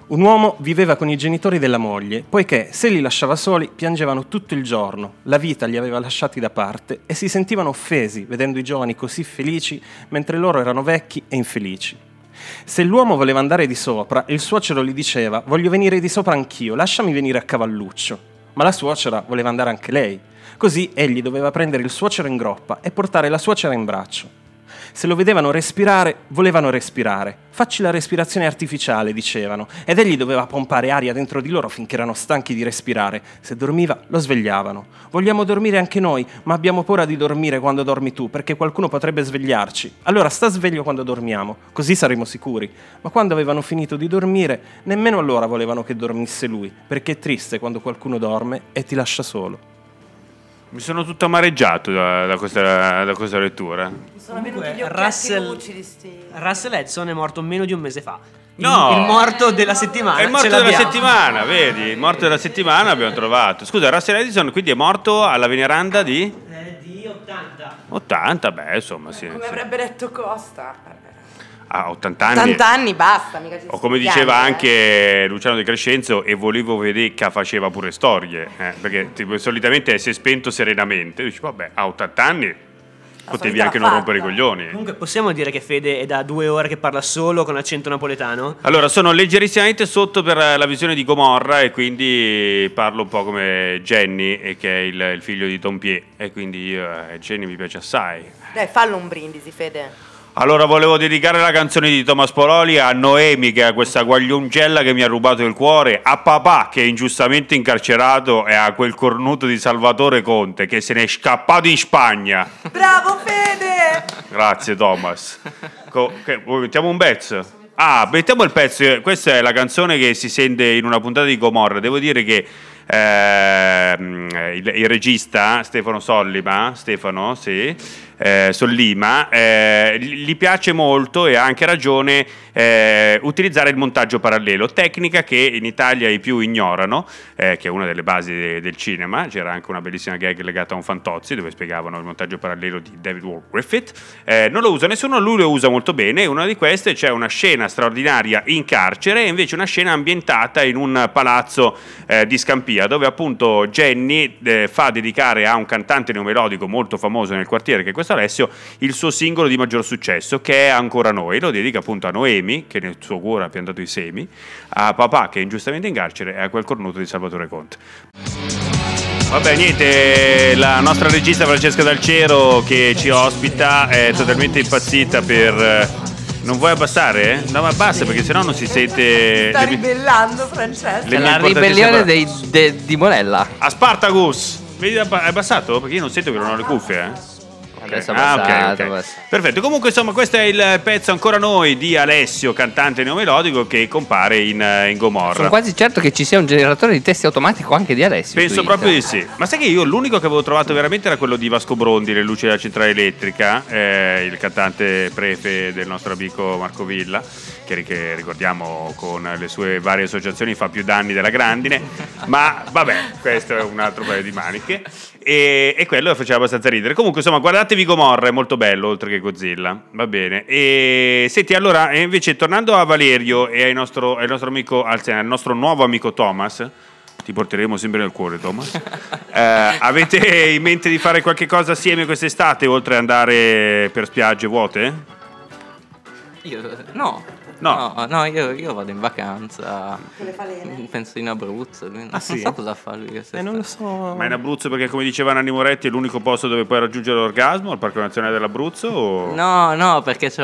Un uomo viveva con i genitori della moglie, poiché se li lasciava soli piangevano tutto il giorno, la vita li aveva lasciati da parte e si sentivano offesi vedendo i giovani così felici mentre loro erano vecchi e infelici. Se l'uomo voleva andare di sopra, il suocero gli diceva voglio venire di sopra anch'io, lasciami venire a cavalluccio. Ma la suocera voleva andare anche lei. Così egli doveva prendere il suocero in groppa e portare la suocera in braccio. Se lo vedevano respirare, volevano respirare. Facci la respirazione artificiale, dicevano, ed egli doveva pompare aria dentro di loro finché erano stanchi di respirare. Se dormiva, lo svegliavano. Vogliamo dormire anche noi, ma abbiamo paura di dormire quando dormi tu, perché qualcuno potrebbe svegliarci. Allora sta sveglio quando dormiamo, così saremo sicuri. Ma quando avevano finito di dormire, nemmeno allora volevano che dormisse lui, perché è triste quando qualcuno dorme e ti lascia solo. Mi sono tutto amareggiato da, da questa, da questa lettura. Sono venuti Comunque, gli occhietti Russell- lucidi sti. Russell Edson è morto meno di un mese fa. No! Il, morto della settimana. È il morto della settimana, vedi? Il morto della settimana abbiamo trovato. Scusa, Russell Edison quindi è morto alla veneranda di Eh, di 80. 80, beh, insomma, sì. Come sì. avrebbe detto Costa. A 80 anni. 80 anni basta, mica ci O come diceva eh. anche Luciano De Crescenzo, e volevo vedere che faceva pure storie, eh, perché tipo, solitamente si è spento serenamente, dici vabbè, a 80 anni potevi anche non rompere i coglioni. Comunque possiamo dire che Fede è da due ore che parla solo con accento napoletano? Allora, sono leggerissimamente sotto per la visione di Gomorra e quindi parlo un po' come Jenny, e che è il, il figlio di Tom Pie, e quindi io, eh, Jenny mi piace assai. Dai, fallo un brindisi, Fede. Allora volevo dedicare la canzone di Thomas Pololi a Noemi, che è questa guagliongella che mi ha rubato il cuore, a papà che è ingiustamente incarcerato e a quel cornuto di Salvatore Conte che se n'è scappato in Spagna. Bravo, Fede! Grazie Thomas. Co- che- mettiamo un pezzo? Ah, mettiamo il pezzo. Questa è la canzone che si sente in una puntata di Gomorra. Devo dire che ehm, il, il regista Stefano Sollima, Stefano, sì, eh, Sollima, eh, gli piace molto e ha anche ragione eh, utilizzare il montaggio parallelo, tecnica che in Italia i più ignorano, eh, che è una delle basi de- del cinema. C'era anche una bellissima gag legata a un Fantozzi dove spiegavano il montaggio parallelo di David Wark Griffith. Eh, non lo usa nessuno, lui lo usa molto bene. Una di queste c'è una scena straordinaria in carcere e invece una scena ambientata in un palazzo eh, di Scampia, dove appunto Jenny fa dedicare a un cantante neomelodico molto famoso nel quartiere, che è questo Alessio, il suo singolo di maggior successo, che è Ancora Noi. Lo dedica appunto a Noemi, che nel suo cuore ha piantato i semi, a papà, che è ingiustamente in carcere, e a quel cornuto di Salvatore Conte. Vabbè, niente, la nostra regista Francesca Dalcero che ci ospita è totalmente impazzita per... eh, Non vuoi abbassare? No, ma basta perché sennò non si sente... Sta ribellando, È mie la ribellione dei- de- di Morella. A Spartacus! Vedi, hai abbassato? Perché io non sento che non ho le cuffie, eh? Adesso è Ah, ok, abbassato, ok. abbassato. Perfetto. Comunque, insomma, questo è il pezzo Ancora Noi di Alessio, cantante neomelodico, che compare in, eh, in Gomorra. Sono quasi certo che ci sia un generatore di testi automatico anche di Alessio. Penso proprio di sì. Ma sai che io l'unico che avevo trovato veramente era quello di Vasco Brondi, Le luci della centrale elettrica, eh, il cantante prefe del nostro amico Marco Villa, che, che ricordiamo con le sue varie associazioni fa più danni della grandine. Ma vabbè, questo è un altro paio di maniche. E, e quello faceva abbastanza ridere. Comunque, insomma, guardatevi Gomorra, è molto bello, oltre che Godzilla. Va bene. E senti, allora, invece, tornando a Valerio e al nostro, al nostro amico, anzi, al nostro nuovo amico Thomas. Ti porteremo sempre nel cuore, Thomas. Eh, avete in mente di fare qualche cosa assieme quest'estate, oltre ad andare per spiagge vuote? Io, no. No. No, no, io, io vado in vacanza. Con le falene? Penso in Abruzzo. lui- Ah, sì? Non so cosa fa lui. Eh, non lo so. Ma in Abruzzo, perché come diceva Nanni Moretti, è l'unico posto dove puoi raggiungere l'orgasmo, il Parco Nazionale dell'Abruzzo? O... No, no, perché c'ho-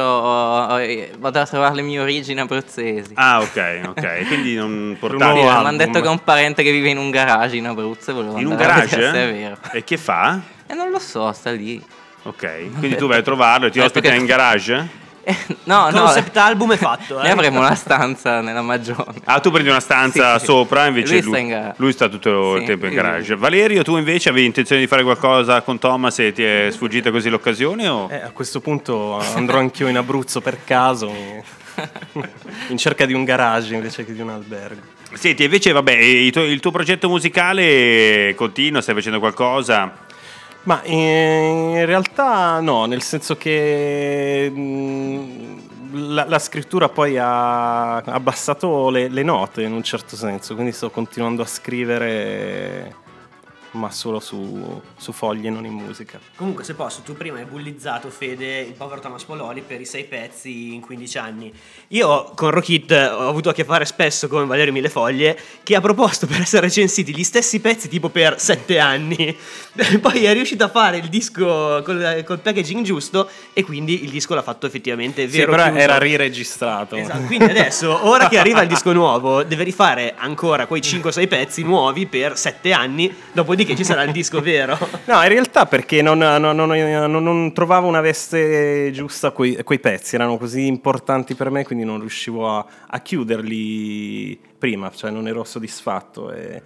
vado a trovare le mie origini abruzzesi. Ah, ok, ok. Quindi non Sì, portati... mi hanno detto che ho un parente che vive in un garage in Abruzzo e volevo In un garage? se è vero. E che fa? E non lo so, sta lì. Ok, quindi tu vai a trovarlo e ti detto ospita che- in garage? No, Il no. concept album è fatto. Noi Eh. avremo una stanza nella Magione. Ah, tu prendi una stanza Sì, sopra, invece Lui lui, sta in garage. lui sta tutto il Sì, tempo in garage. Valerio, tu invece avevi intenzione di fare qualcosa con Thomas e ti è sfuggita così l'occasione? O? Eh, a questo punto andrò anch'io in Abruzzo per caso, in cerca di un garage invece che di un albergo. Senti, invece, vabbè, il tuo, il tuo progetto musicale continua, stai facendo qualcosa? Ma eh, in realtà no, nel senso che mh, la, la scrittura poi ha abbassato le, le note in un certo senso, quindi sto continuando a scrivere ma solo su, su foglie, non in musica. Comunque, se posso, tu prima hai bullizzato Fede, il povero Thomas Pololi, per i sei pezzi in 15 anni. Io con Rockit ho avuto a che fare spesso con Valerio Millefoglie, che ha proposto per essere recensiti gli stessi pezzi tipo per 7 anni. Poi è riuscito a fare il disco col, col packaging giusto e quindi il disco l'ha fatto effettivamente Sì, vero. però chiuso. era riregistrato. Esatto, quindi adesso, ora che arriva il disco nuovo, deve rifare ancora quei 5-6 pezzi nuovi per 7 anni, dopodiché ci sarà il disco vero. No, in realtà perché non, non- non- non- trovavo una veste giusta a quei, quei pezzi, erano così importanti per me, quindi non riuscivo a, a chiuderli prima, cioè non ero soddisfatto. E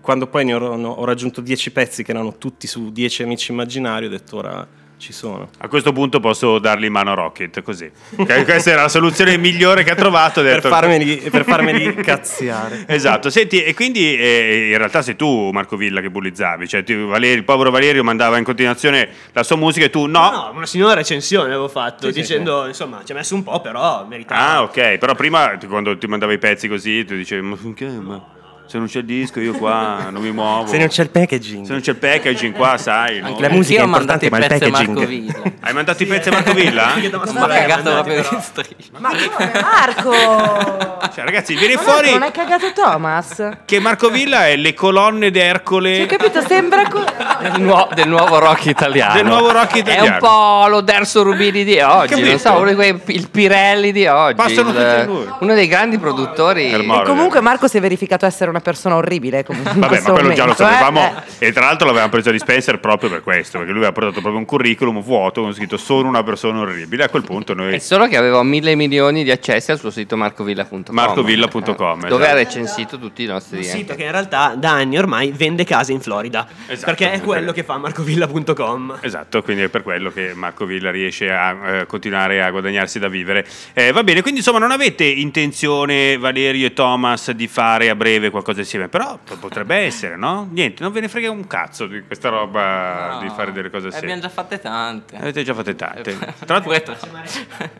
quando poi ne ho, ho raggiunto 10 pezzi che erano tutti su 10 amici immaginari, ho detto ora ci sono. A questo punto posso dargli in mano a Rocket, così. Questa era la soluzione migliore che ha trovato. ho Per detto- farmeli, per farmeli cazziare. Esatto, senti, e quindi eh, in realtà sei tu, Marco Villa, che bullizzavi, cioè tu, Valerio- il povero Valerio mandava in continuazione la sua musica e tu no. No, una signora recensione avevo fatto, Sì, sì, dicendo, insomma, ci ha messo un po', però meritava. Ah, ok, però prima quando ti mandava i pezzi così, tu dicevi, ma, che, ma se non c'è il disco io qua non mi muovo. Se non c'è il packaging. Se non c'è il packaging qua, sai, no? La musica è Anch'io mandato importante, i ma il packaging. Marco Villa. Hai mandato i pezzi a Marco Villa? Pololi ha cagato proprio in striscia. Ma come Marco? Cioè, ragazzi, viene Ma fuori non hai cagato Thomas? che Marco Villa è le colonne d'Ercole. Sì, ho capito, sembra co- Del, nuo- del nuovo rock italiano. Del nuovo rock italiano. È un po' lo Derso Rubini di oggi. Non so, uno di quei, il Pirelli di oggi. Passano il- tutti lui. uno dei grandi produttori. È. E comunque Marco si è verificato essere una persona orribile comunque Vabbè, ma quello già lo eh. sapevamo. Eh. E tra l'altro l'avevamo preso di Spencer proprio per questo, perché lui aveva portato proprio un curriculum vuoto con scritto sono una persona orribile. A quel punto noi. È solo che aveva mille milioni di accessi al suo sito marcovilla.com. Marcovilla.com, eh, Dove esatto. ha recensito tutti i nostri Un sito che in realtà da anni ormai vende case in Florida. Esatto, perché è quello che fa marcovilla.com. Esatto, quindi è per quello che Marco Villa riesce a eh, continuare a guadagnarsi da vivere. Eh, va bene, quindi insomma non avete intenzione, Valerio e Thomas, di fare a breve qualcosa insieme, però potrebbe essere, no? Niente, non ve ne frega un cazzo di questa roba No, di fare delle cose ne assieme. Abbiamo già fatte tante. Avete già fatte tante. Eh, Tra l'altro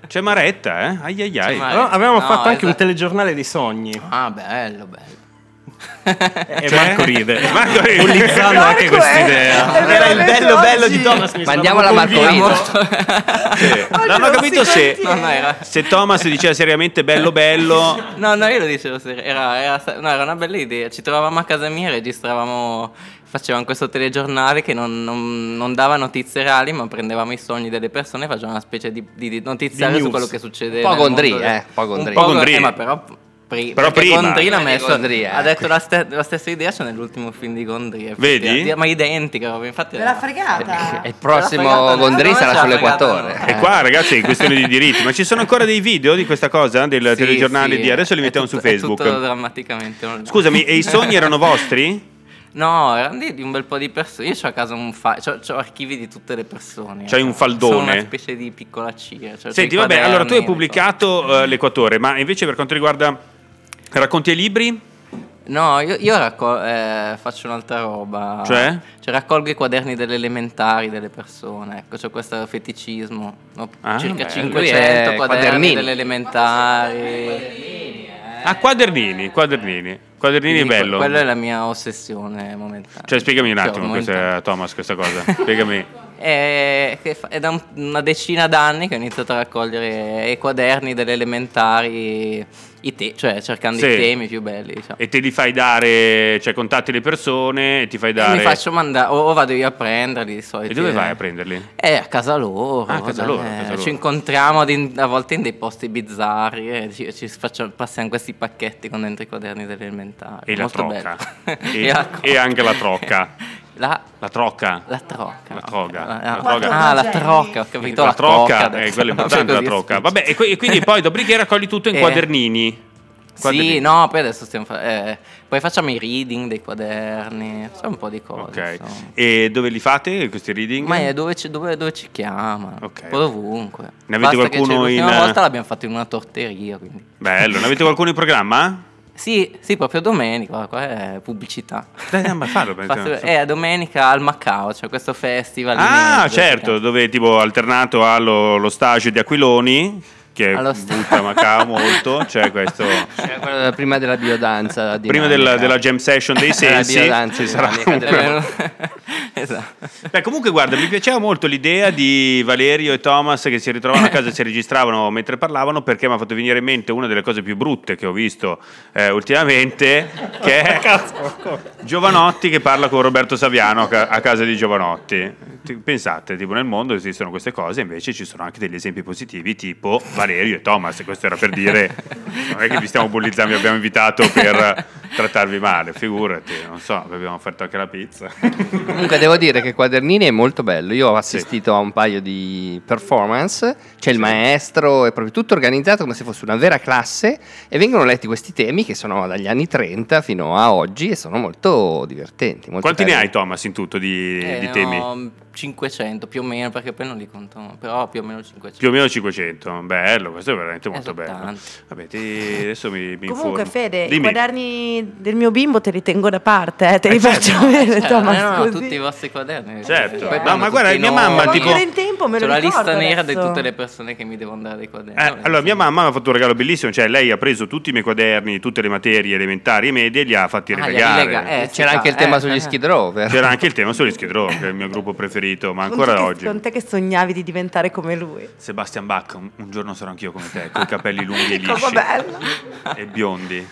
c'è Maretta, eh? Ai ai ai. Maretta. Avevamo No, fatto anche un esatto. telegiornale dei sogni. Ah, bello, bello. E Cioè? Marco ride. Marco ride. Bullizzando anche quest'idea. è Era il bello bello oggi. di Thomas. mi Mandiamo sono la Marco. Sì. Non ho capito se. No, no, era... se Thomas diceva seriamente bello bello. No, no, io lo dicevo serio. Era, era, no, era una bella idea. Ci trovavamo a casa mia, registravamo, facevamo questo telegiornale che non, non- non dava notizie reali, ma prendevamo i sogni delle persone e facevamo una specie di, di, di notiziario Di su quello che succede. Un po' del- eh, un po' Gondry. Un po' Gondry. eh, ma però Pri- Però prima. Gondry l'ha Prima di messo, Gondry, eh. ha detto la, ste- la stessa idea c'è nell'ultimo film di Gondry. Vedi? effettivamente. Ma identica, proprio, infatti. Ve l'ha fregata? Il prossimo no? sarà sull'equatore. fregata, E qua, ragazzi, è questione di diritti. Ma ci sono ancora dei video di questa cosa? Del Sì, telegiornale sì, di adesso li mettiamo tutto- su Facebook. È tutto drammaticamente. Scusami, e i sogni erano vostri? No, erano di, un bel po' di persone. Io ho a casa un file, ho archivi di tutte le persone. C'hai un Sono faldone? una specie di piccola CIA. cioè, c'ho Senti, vabbè, allora tu hai pubblicato eh, l'Equatore, ma invece per quanto riguarda racconti e libri? No, io, io raccol- eh, faccio un'altra roba. Cioè? Cioè, raccolgo i quaderni delle elementari delle persone. Ecco, c'è questo feticismo. Ho Ah, circa bello. 500 Lui è quaderni quadernini. delle elementari. Ah, quadernini, quadernini. Quadernini Quindi bello. Quella è la mia ossessione momentanea. Cioè, spiegami un Cioè, attimo, momentanea. questa, Thomas, questa cosa. Spiegami. È, fa- è da un- una decina d'anni che ho iniziato a raccogliere i quaderni delle elementari, i te- cioè cercando Sì. i temi più belli. Diciamo. E te li fai dare, cioè contatti le persone e ti fai E dare... mi faccio mandare, o vado io a prenderli di solito. E dove vai a prenderli? Eh, a casa loro. Ah, a casa loro, a casa loro. Ci incontriamo in- a volte in dei posti bizzarri e ci, ci facciamo- passiamo questi pacchetti con dentro i quaderni delle elementari. E la Molto trocca. bello. E, la- e anche la trocca. La, La trocca. la trocca. La troga. Ah, La troga. Ah, la trocca, ho capito. la, La, trocca, eh, quella è importante la trocca. Vabbè, e, que- e quindi poi dopodiché raccogli tutto in Eh. quadernini. Quadernini. Sì, no, poi adesso stiamo fa- eh, poi facciamo i reading dei quaderni, facciamo un po' di cose. Ok. insomma. E dove li fate questi reading? Ma è dove ci, dove, dove ci chiama, Ok, un po' ovunque. Ne avete Basta che qualcuno c'è- in- L'ultima volta l'abbiamo fatto in una torteria, quindi. Bello, ne avete qualcuno in programma? Sì, sì, proprio domenica, qua è pubblicità. Dai, andiamo a farlo. Fatto- penso. È domenica al Macao, c'è questo festival. Ah, certo, dove tipo alternato allo lo stage di Aquiloni, che Allo butta Macao molto, c'è questo... Cioè, prima della biodanza. Prima della, della jam session dei sensi ci sarà un- esatto. Beh, comunque, guarda, mi piaceva molto l'idea di Valerio e Thomas che si ritrovavano a casa e si registravano mentre parlavano, perché mi ha fatto venire in mente una delle cose più brutte che ho visto eh, ultimamente, che è Giovanotti che parla con Roberto Saviano a, ca- a casa di Giovanotti. Ti- Pensate, tipo nel mondo esistono queste cose, invece ci sono anche degli esempi positivi, tipo Valerio e Thomas. Questo era per dire, non è che vi stiamo bullizzando, vi abbiamo invitato per trattarvi male, figurati, non so, vi abbiamo offerto anche la pizza. Comunque devo dire che Quadernini è molto bello. Io ho assistito a un paio di performance, c'è il maestro, è proprio tutto organizzato come se fosse una vera classe e vengono letti questi temi che sono dagli anni 30 fino a oggi e sono molto divertenti. molto Quanti ne carini. hai, Thomas, in tutto di, Eh, di ne temi? ho 500 più o meno, perché poi non li conto, però più o meno 500. Più o meno 500, bello, questo è veramente molto bello. Vabbè, ti- adesso mi, mi Comunque, informo. Fede, i Dimmi. quaderni del mio bimbo te li tengo da parte, eh, te li Eh, faccio certo. vedere, Cioè, Thomas, no, no, tutti i vostri quaderni. Certo. Poi No, ma guarda, i mia mamma, tipo- in tempo me lo la lista nera di tutte le persone che mi devono dare dei quaderni. Eh, allora, mia mamma mi ha fatto un regalo bellissimo, cioè lei ha preso tutti i miei quaderni, tutte le materie elementari e medie e li ha fatti Ah, rilegare. rilega- eh, C'era anche il eh, tema eh, sugli eh. Skid Row, vero? C'era anche il tema sugli Skid Row, che è il mio gruppo preferito, ma ancora oggi. Con te che sognavi di diventare come lui. Sebastian Bach, un, un giorno sarò anch'io come te, con i capelli lunghi e lisci bella. e biondi.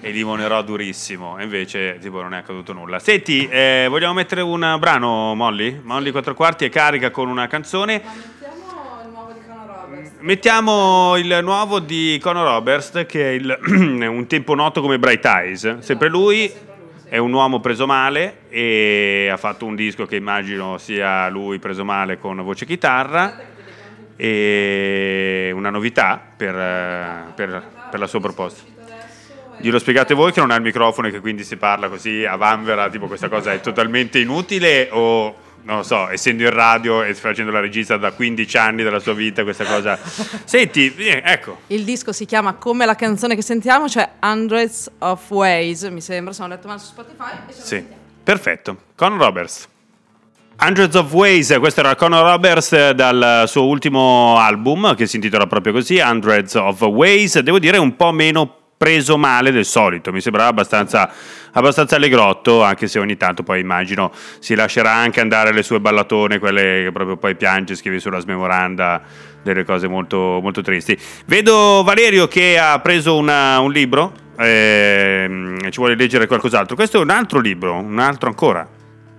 E limonerò durissimo, e invece tipo non è accaduto nulla. Senti, eh, vogliamo mettere un brano, Molly? Molly 4 quarti è carica con una canzone. Mettiamo il nuovo di Conor Roberts, che è il- un tempo noto come Bright Eyes. Sempre lui è un uomo preso male e ha fatto un disco che immagino sia lui preso male con voce e chitarra. E una novità per, eh, per- per la sua proposta. Glielo spiegate voi che non ha il microfono e che quindi si parla così a vanvera, tipo questa cosa è totalmente inutile o non lo so, essendo in radio e facendo la regista da 15 anni della sua vita, questa cosa... Senti, eh, ecco, Il disco si chiama come la canzone che sentiamo, cioè Hundreds of Ways, mi sembra, se non ho letto male su Spotify. sì, perfetto. Conor Roberts. Hundreds of Ways, questo era Conor Roberts dal suo ultimo album che si intitola proprio così, Hundreds of Ways, devo dire un po' meno preso male del solito, mi sembrava abbastanza, abbastanza allegrotto, anche se ogni tanto poi immagino si lascerà anche andare le sue ballatone, quelle che proprio poi piange, scrive sulla smemoranda delle cose molto, molto tristi. Vedo Valerio che ha preso una- un libro, ehm, ci vuole leggere qualcos'altro, questo è un altro libro, un altro ancora.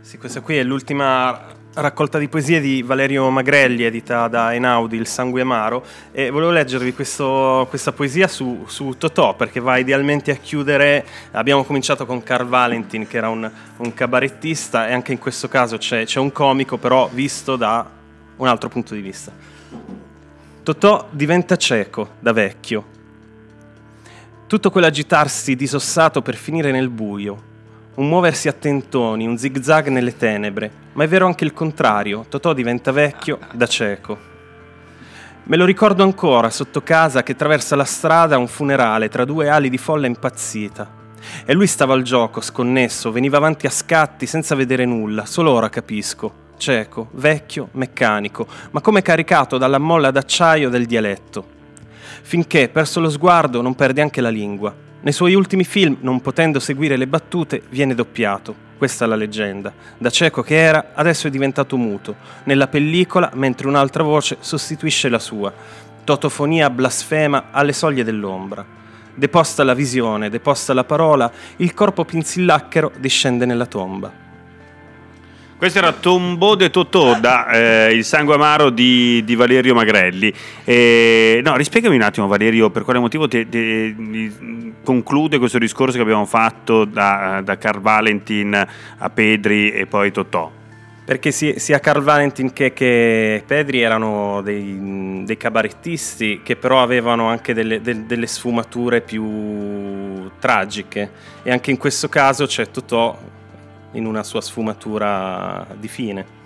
Sì, questa qui è l'ultima raccolta di poesie di Valerio Magrelli, edita da Einaudi, Il sangue amaro, e volevo leggervi questo- questa poesia su, su Totò, perché va idealmente a chiudere, abbiamo cominciato con Carl Valentin, che era un, un cabarettista, e anche in questo caso c'è, c'è un comico, però visto da un altro punto di vista. Totò diventa cieco da vecchio. Tutto quell'agitarsi disossato per finire nel buio, un muoversi a tentoni, un zigzag nelle tenebre, ma è vero anche il contrario, Totò diventa vecchio da cieco. Me lo ricordo ancora, sotto casa, che attraversa la strada un funerale tra due ali di folla impazzita. E lui stava al gioco, sconnesso, veniva avanti a scatti senza vedere nulla, solo ora capisco. Cieco, vecchio, meccanico, ma come caricato dalla molla d'acciaio del dialetto. Finché, perso lo sguardo, non perde anche la lingua. Nei suoi ultimi film, non potendo seguire le battute, viene doppiato. Questa è la leggenda. Da cieco che era, adesso è diventato muto. Nella pellicola, mentre un'altra voce sostituisce la sua. Totofonia blasfema alle soglie dell'ombra. Deposta la visione, deposta la parola, il corpo pinzillacchero discende nella tomba. Questo era Tombeau de Totò da eh, Il sangue amaro di, di Valerio Magrelli. Eh, no, rispiegami un attimo, Valerio, per quale motivo ti- ti- conclude questo discorso che abbiamo fatto da, da Carl Valentin a Pedri e poi Totò. Perché si- sia Carl Valentin che, che Pedri erano dei, dei cabarettisti che però avevano anche delle, del- delle sfumature più tragiche e anche in questo caso c'è Totò in una sua sfumatura di fine.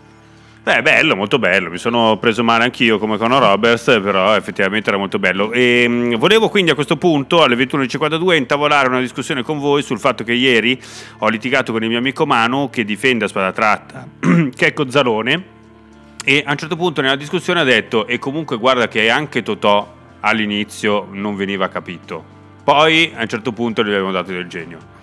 Beh, bello, molto bello. Mi sono preso male anch'io come Conor Roberts, però effettivamente era molto bello. E, mh, volevo quindi a questo punto, alle 21.52, intavolare una discussione con voi sul fatto che ieri ho litigato con il mio amico Manu, che difende a spada tratta Checco Zalone, e a un certo punto nella discussione ha detto, e comunque guarda che anche Totò all'inizio non veniva capito. Poi a un certo punto gli avevamo dato del genio.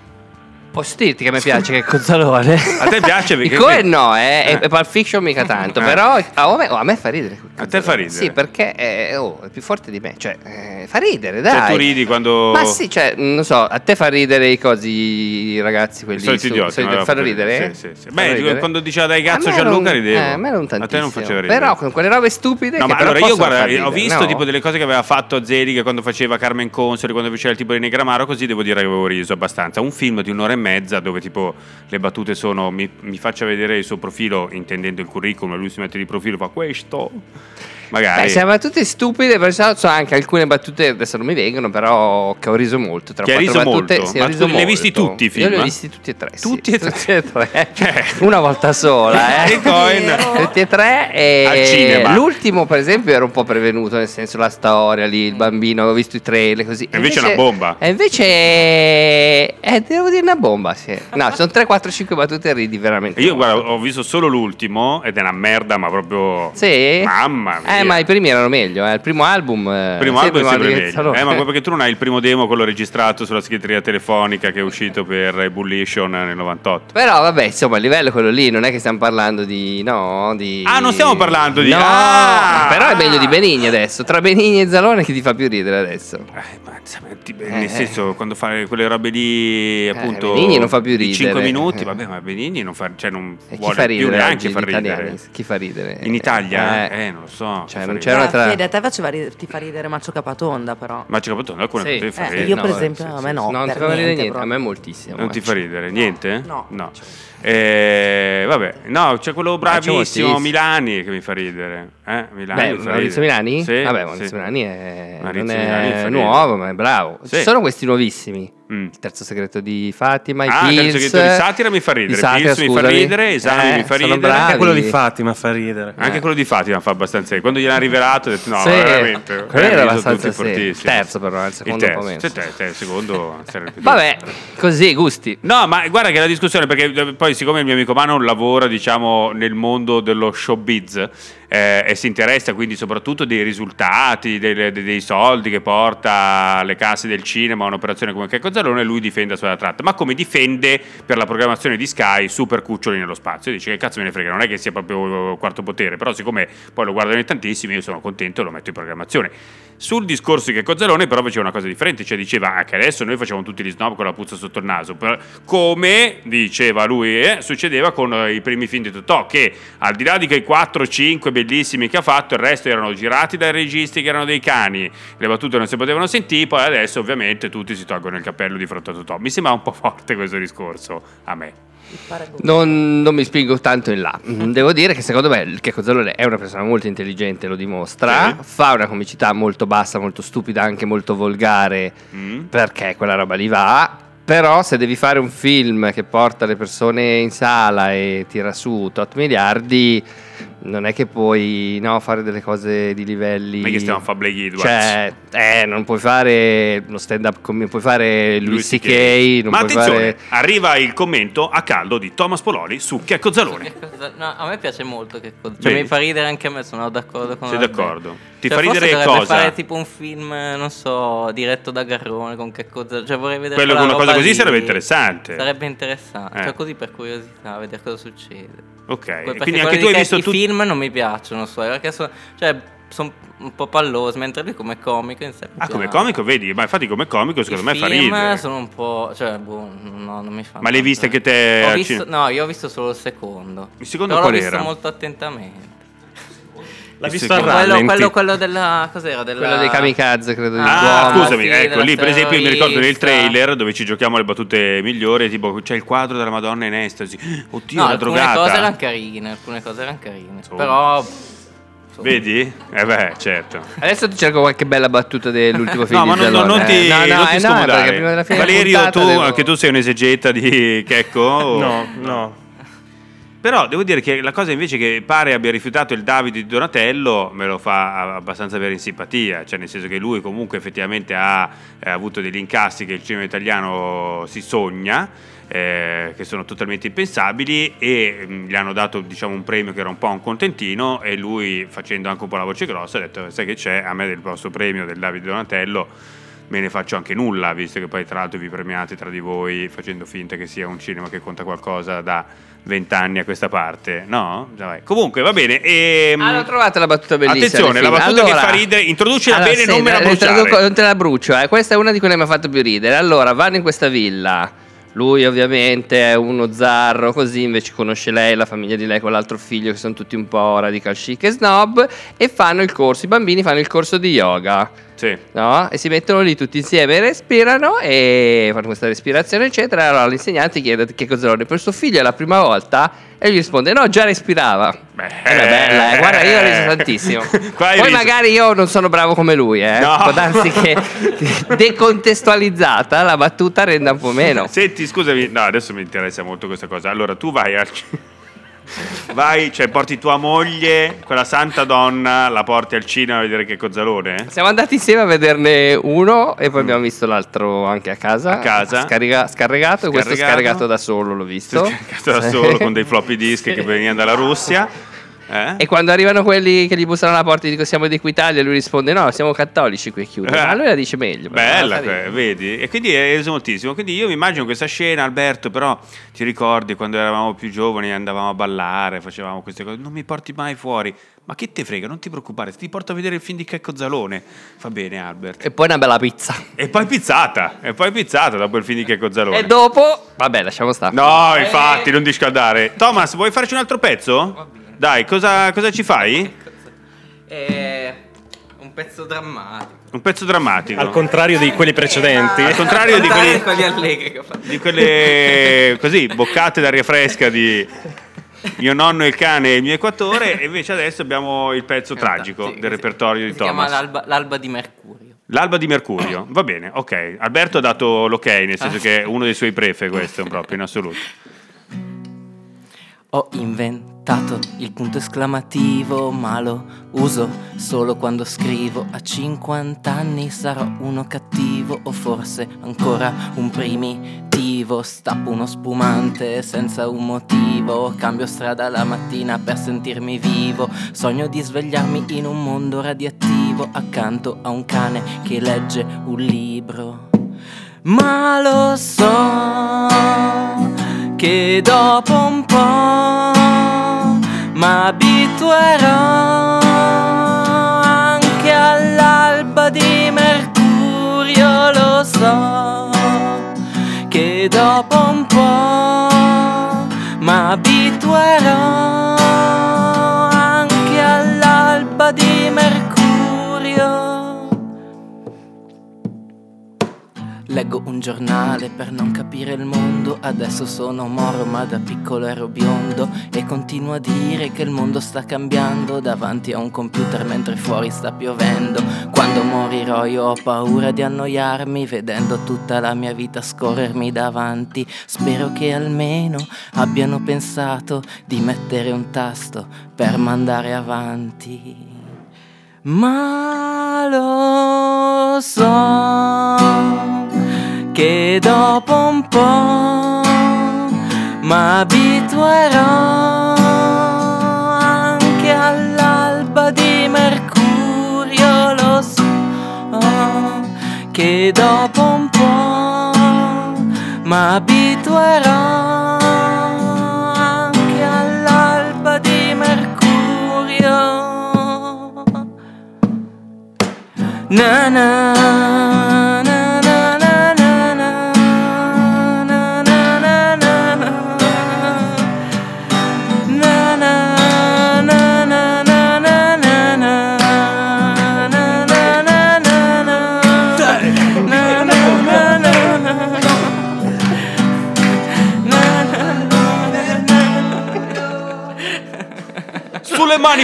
Posso dirti che mi piace che Cozzalone. A te piace? Perché- Il Cohen no, eh, Eh. e Pulp Fiction mica tanto, Eh. però a me, oh, a me fa ridere. A te fa ridere? Sì, perché è, oh, è più forte di me, cioè eh, fa ridere, Cioè, dai. tu ridi quando... Ma sì, cioè, non so, a te fa ridere i cosi, i ragazzi, quelli su- idioti, soliti- no, fanno no, ridere? sì, sì, sì. Fanno Beh, ridere? quando diceva dai cazzo Gianluca non- ridevo. eh, a me non A te non tantissimo. faceva ridere. Però con quelle robe stupide No, ma però allora io guarda, ho visto no? tipo delle cose che aveva fatto Zeliga quando faceva Carmen Consoli, quando faceva il tipo di Negramaro, così devo dire che avevo riso abbastanza. Un film di un'ora e mezza dove tipo le battute sono mi, mi faccia vedere il suo profilo, intendendo il curriculum, lui si mette di profilo, fa questo. Magari. Beh, siamo battute stupide, però so anche alcune battute adesso non mi vengono, però che ho riso molto. Tra Che hai riso battute, molto? sì, Ma ho tu riso li hai visti molto. tutti i film? Io li ho visti tutti e tre. sì. Tutti e tre? Tutti e tre. Cioè, Una volta sola, eh. Tutti e tre. E Al cinema. L'ultimo, per esempio, era un po' prevenuto, nel senso la storia lì, il bambino, avevo visto i trailer così. E invece è una bomba. E invece. Eh, devo dire una bomba, sì. No, sono 3, 4, 5 battute e ridi veramente. Io molto. guarda, ho visto solo l'ultimo ed è una merda, ma proprio. Sì? Mamma mia. Eh, ma i primi erano meglio, eh. Il primo album. eh, Il primo album è sempre meglio. Gazzalone. Eh, ma poi perché tu non hai il primo demo, quello registrato sulla segreteria telefonica che è uscito per Ebullition nel 98. Però vabbè, insomma, il livello è quello lì, non è che stiamo parlando di. No, di. Ah, non stiamo parlando di- No, Ah! però è meglio di Benigni adesso. Tra Benigni e Zalone, chi ti fa più ridere adesso? Eh, ma, Eh, nel eh. senso, quando fai quelle robe lì, appunto. Benigni non fa più di 5 ridere. minuti, Eh. vabbè, ma Benigni non fa, cioè, non vuole fa più ridere neanche oggi far ridere. Chi fa ridere? In Italia? Eh. Eh, non lo so. Cioè, non ridere. c'era una tra. Fede, a te faceva ridere- ti fa ridere Maccio Capatonda, però. Ma c'è capito, alcune Sì. cose ti fa Eh, ridere. io per No, esempio, sì, a me sì. no. Non ti fa vedere niente niente, a me moltissimo. Non ti fa ridere niente? No. No. Eh, vabbè, no, c'è quello bravissimo. Milani, che mi fa ridere. Eh, Milani Beh, Maurizio. Milani? Sì, Vabbè, sì. Maurizio Milani è, Maurizio non Milani è nuovo, ma è bravo. Sì. Ci sono questi nuovissimi. Mm. Il terzo segreto di Fatima, i Ah, il Pills. terzo segreto di Satira mi fa ridere, Satira, Pills mi fa ridere, Esami mi fa ridere. bravi. Anche quello di Fatima fa ridere. Anche quello di Fatima fa abbastanza ridere. Quando gliel'ha rivelato ho detto no, Sì, veramente. quello eh, era abbastanza sì. fortissimi. Terzo però, il secondo il un po' terzo, meno. sì, te- te- il secondo Vabbè, così, gusti. No, ma guarda che la discussione, perché eh, poi siccome il mio amico Mano lavora, diciamo, nel mondo dello showbiz eh, e si interessa quindi soprattutto dei risultati, dei, dei- soldi che porta alle casse del cinema a un'operazione come Checco Zalone, lui difende la sua tratta, ma come difende per la programmazione di Sky Super Cuccioli nello spazio. Dice che cazzo me ne frega, non è che sia proprio quarto potere, però siccome poi lo guardano in tantissimi, io sono contento e lo metto in programmazione. Sul discorso di Checco Zalone però faceva una cosa differente, cioè diceva ah, che adesso noi facciamo tutti gli snob con la puzza sotto il naso, come diceva lui, eh, succedeva con eh, i primi film di Totò, che al di là di quei 4-5 bellissimi che ha fatto, il resto erano girati dai registi che erano dei cani, le battute non si potevano sentire, poi adesso ovviamente tutti si tolgono il cappello di fronte a Totò. Mi sembra un po' forte questo discorso a me. Non, non mi spingo tanto in là. Mm, Devo dire che secondo me il Checco Zalone è una persona molto intelligente, lo dimostra. Fa una comicità molto bassa, molto stupida, anche molto volgare, Mm? perché quella roba lì va. Però se devi fare un film che porta le persone in sala e tira su tot miliardi, non è che puoi no, fare delle cose di livelli... Non è che stiamo a fare Blake Edwards. Cioè, eh, non puoi fare lo stand up come puoi fare Louis C.K. Ma attenzione, fare... arriva il commento a caldo di Thomas Pololi su Checco Zalone. No, a me piace molto che cosa. Cioè, mi fa ridere anche a me, sono d'accordo con Sei d'accordo? Ti Cioè, fa ridere cosa? fare tipo un film, non so, diretto da Garrone con che cosa. Cioè, vorrei vedere Quello con una cosa così lì. sarebbe interessante. Sarebbe interessante. Eh. Cioè, così per curiosità, vedere cosa succede. Ok, perché quindi anche tu hai visto i film non mi piacciono, so, perché sono cioè, son un po' pallosi, mentre lui come comico in sé Ah, come comico, vedi? Ma infatti come comico secondo I me fa ridere. sono un po', cioè, boh, no, non mi fa. Ma le viste che te visto, no, io ho visto solo il secondo. Il secondo Però qual l'ho visto era? molto attentamente. L'ha visto a. Quello, quello, quello della. Cos'era? Della... Quello dei kamikaze, credo. Ah, Duomo. scusami, sì, ecco lì per esempio mi ricordo nel trailer dove ci giochiamo le battute migliori, tipo c'è il quadro della Madonna in estasi. Oddio, No, la alcune drogata. cose erano carine, alcune cose erano carine. Insomma. Però. Vedi? Eh beh, certo. Adesso ti cerco qualche bella battuta dell'ultimo film No, ma non, non- non ti, Eh, no, no, non ti eh, no, scomodare. perché prima della fine Valerio, tu, devo- anche tu sei un esegeta di Checco? No, no. Però devo dire che la cosa invece che pare abbia rifiutato il Davide di Donatello me lo fa abbastanza avere in simpatia, cioè nel senso che lui comunque effettivamente ha eh, avuto degli incassi che il cinema italiano si sogna, eh, che sono totalmente impensabili e mm, gli hanno dato diciamo un premio che era un po' un contentino e lui facendo anche un po' la voce grossa ha detto sai che c'è, a me del vostro premio del Davide Donatello me ne faccio anche nulla, visto che poi tra l'altro vi premiate tra di voi facendo finta che sia un cinema che conta qualcosa da vent'anni a questa parte, no? Dai. Comunque va bene. ehm, Ah, l'ho trovata la battuta bellissima. Attenzione, la battuta Allora- che fa ridere, introducila Allora, bene, non sì, me la bruciare. non te la brucio, eh. questa è una di quelle che mi ha fatto più ridere. Allora, vanno in questa villa. Lui ovviamente è uno zarro, così invece conosce lei, la famiglia di lei con l'altro figlio che sono tutti un po' radical chic e snob e fanno il corso, i bambini fanno il corso di yoga. Sì. No? E si mettono lì tutti insieme, respirano e fanno questa respirazione, eccetera. Allora l'insegnante chiede che cosa loro per suo figlio è la prima volta e gli risponde: No, già respirava. Beh, È bella, eh. guarda, io ho riso tantissimo. Poi riso. magari io non sono bravo come lui, eh. No. Può darsi che decontestualizzata la battuta renda un po' meno. Senti, scusami, no, adesso mi interessa molto questa cosa. Allora, tu vai al Vai, cioè porti tua moglie, quella santa donna, la porti al cinema a vedere che cozzalone? Siamo andati insieme a vederne uno e poi abbiamo visto l'altro anche a casa. A casa. Scariga- scarregato, questo Scaricato. scaricato da solo, l'ho visto. Scaricato da solo con dei floppy disk che venivano dalla Russia. Eh? E quando arrivano quelli che gli bussano alla porta e dicono siamo di Equitalia, lui risponde no, siamo cattolici qui chiude. Eh. Ma lui la dice meglio. Bella, que- vedi? E quindi è reso moltissimo. Quindi io mi immagino questa scena, Alberto, però ti ricordi quando eravamo più giovani andavamo a ballare, facevamo queste cose, non mi porti mai fuori. Ma che te frega, non ti preoccupare, ti porto a vedere il film di Checco Zalone. Fa bene, Albert. E poi una bella pizza. E poi pizzata, e poi pizzata dopo il film di Checco Zalone. E dopo, vabbè, lasciamo stare. No, infatti, non discaldare. Thomas, vuoi farci un altro pezzo? Dai, cosa, cosa ci fai? È un pezzo drammatico. Un pezzo drammatico. Al contrario di quelli precedenti. Al contrario di quelli, quelli allegri che ho fatto. di quelle così boccate d'aria fresca di mio nonno e il cane e il mio equatore e invece adesso abbiamo il pezzo tragico Esatto, sì, del repertorio di Si chiama Thomas l'alba, l'alba di Mercurio. l'alba di Mercurio va bene ok Alberto ha dato l'ok nel senso Ah. che è uno dei suoi prefe questo proprio in assoluto Ho inventato il punto esclamativo, ma lo uso solo quando scrivo. A 50 anni sarò uno cattivo o forse ancora un primitivo. Stappo uno spumante senza un motivo. Cambio strada la mattina per sentirmi vivo. Sogno di svegliarmi in un mondo radioattivo accanto a un cane che legge un libro. Ma lo so che dopo un po' mi abituerò anche all'alba di Mercurio, lo so che dopo un po' mi abituerò anche all'alba di Mercurio. Leggo un giornale per non capire il mondo, adesso sono moro ma da piccolo ero biondo e continuo a dire che il mondo sta cambiando davanti a un computer mentre fuori sta piovendo. Quando morirò io ho paura di annoiarmi vedendo tutta la mia vita scorrermi davanti. Spero che almeno abbiano pensato di mettere un tasto per mandare avanti. Ma lo so che dopo un po' m'abituerò anche all'alba di Mercurio. Lo so che dopo un po' m'abituerò anche all'alba di Mercurio. Na na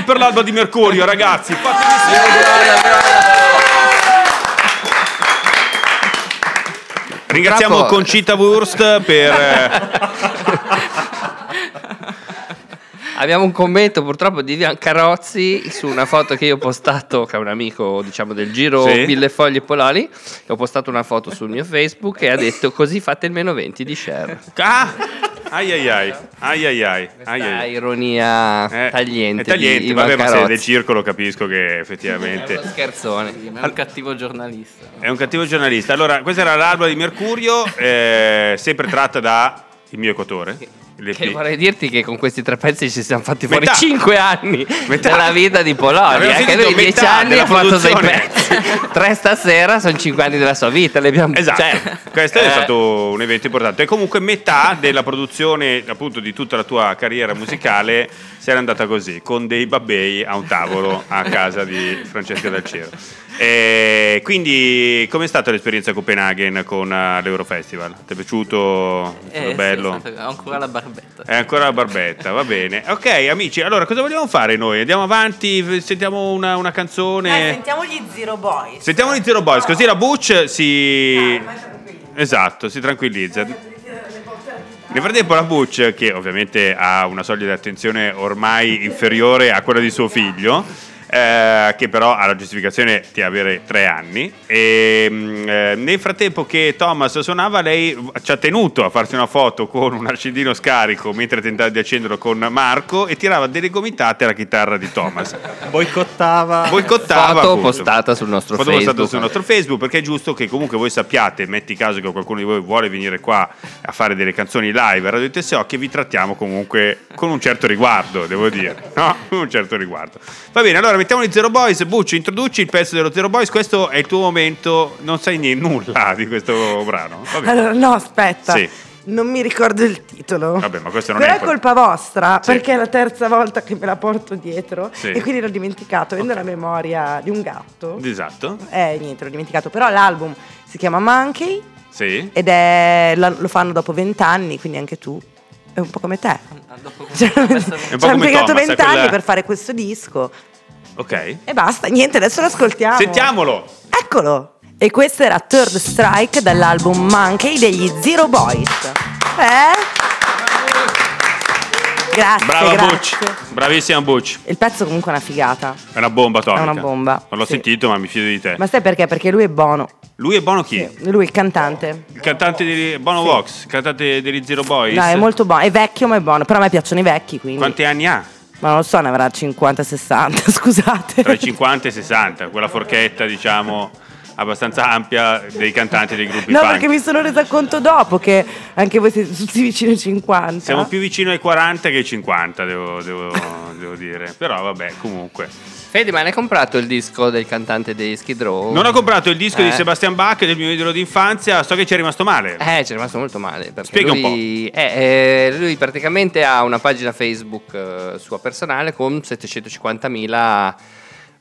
Per l'alba di Mercurio, ragazzi. Fatemi sentire. Ringraziamo Purtroppo- Concita Wurst per. eh, Abbiamo un commento purtroppo di Vivian Carozzi su una foto che io ho postato, che è un amico diciamo del giro Sì. Mille Foglie Polari, che ho postato una foto sul mio Facebook e ha detto così fate il meno 20 di share. Ah! Ai ai ai, ai ai ai, ai ai ironia Eh, tagliente. è tagliente, vabbè, ma se è del circolo capisco che effettivamente Scherzone. È un cattivo giornalista. è un cattivo giornalista. Allora, questa era l'alba di Mercurio, eh, sempre tratta da il mio equatore. l'EP. Che vorrei dirti che con questi tre pezzi ci siamo fatti fuori Metà. 5 anni Metà. della vita di Poloni. Abbiamo Anche sentito lui 10 metà anni della ha fatto 6 produzione. pezzi. Tre stasera sono 5 anni della sua vita. Le abbiamo Esatto, cioè, questo è eh, stato un evento importante. E comunque metà della produzione appunto di tutta la tua carriera musicale si era andata così, con dei babbei a un tavolo a casa di Francesca Dal Ciero. E quindi com'è stata l'esperienza a Copenaghen con eh, l'Eurofestival? Ti è piaciuto? È stato Eh, sì, bello? è stato- ho ancora la barbetta. È ancora la barbetta, va bene. Ok, amici, allora cosa vogliamo fare noi? Andiamo avanti, sentiamo una, una canzone. Dai, sentiamo gli Zero Boys. Sentiamo gli Zero Boys, così la Butch si. Esatto, si tranquillizza. Nel frattempo la Butch, che ovviamente ha una soglia di attenzione ormai inferiore a quella di suo figlio, eh, che però ha la giustificazione di avere tre anni, e, mm, eh, nel frattempo che Thomas suonava lei ci ha tenuto a farsi una foto con un accendino scarico mentre tentava di accenderlo con Marco e tirava delle gomitate alla chitarra di Thomas. Boicottava. Boicottava Foto appunto. postata sul nostro Foto Facebook. postata sul nostro Facebook perché è giusto che comunque voi sappiate, metti caso che qualcuno di voi vuole venire qua a fare delle canzoni live a Radio TSO che vi trattiamo comunque con un certo riguardo, devo dire, no? Con un certo riguardo. Va bene, allora mettiamo gli Zero Boys, Bucci, introduci il pezzo dello Zero Boys, questo è il tuo momento, non sai niente, nulla di questo brano. Allora, no, aspetta. Sì. Non mi ricordo il titolo. Vabbè, ma questo non Però è è colpa vostra, Sì. perché è la terza volta che me la porto dietro Sì. e quindi l'ho dimenticato. Avendo la memoria di un gatto, Esatto, eh, niente, l'ho dimenticato. Però l'album si chiama Monkey sì. ed è, lo fanno dopo vent'anni, quindi anche tu. È un po' come te. Cioè, ci hanno impiegato vent'anni quella- per fare questo disco Ok. e basta, niente, adesso lo ascoltiamo. Sentiamolo! Eccolo! E questo era Third Strike dall'album Monkey degli Zero Boys. Eh? Grazie, Brava grazie. Butch, bravissima Butch. Il pezzo comunque è una figata. È una bomba atomica. È una bomba, Non l'ho sì. sentito, ma mi fido di te. Ma sai perché? Perché lui è Bono. Lui è Bono chi? Lui è il cantante. Il cantante di Bono Vox, il cantante degli Zero Boys. No, è molto buono. È vecchio ma è buono. Però a me piacciono i vecchi, quindi. Quanti anni ha? Ma non lo so, ne avrà 50-60, scusate. Tra i 50 e i 60, quella forchetta, diciamo. abbastanza ampia dei cantanti dei gruppi No, punk. perché mi sono resa conto dopo che anche voi siete tutti vicini ai 50. Siamo più vicino ai 40 che ai 50, devo, devo- devo dire. Però vabbè, comunque. Fede, ma hai comprato il disco del cantante dei Skid Row? Non ho comprato il disco di Eh. Sebastian Bach del mio idolo d'infanzia, so che ci è rimato male. Eh, ci è rimasto molto male. Spiega un lui, eh, lui praticamente ha una pagina Facebook eh, sua personale con 750.000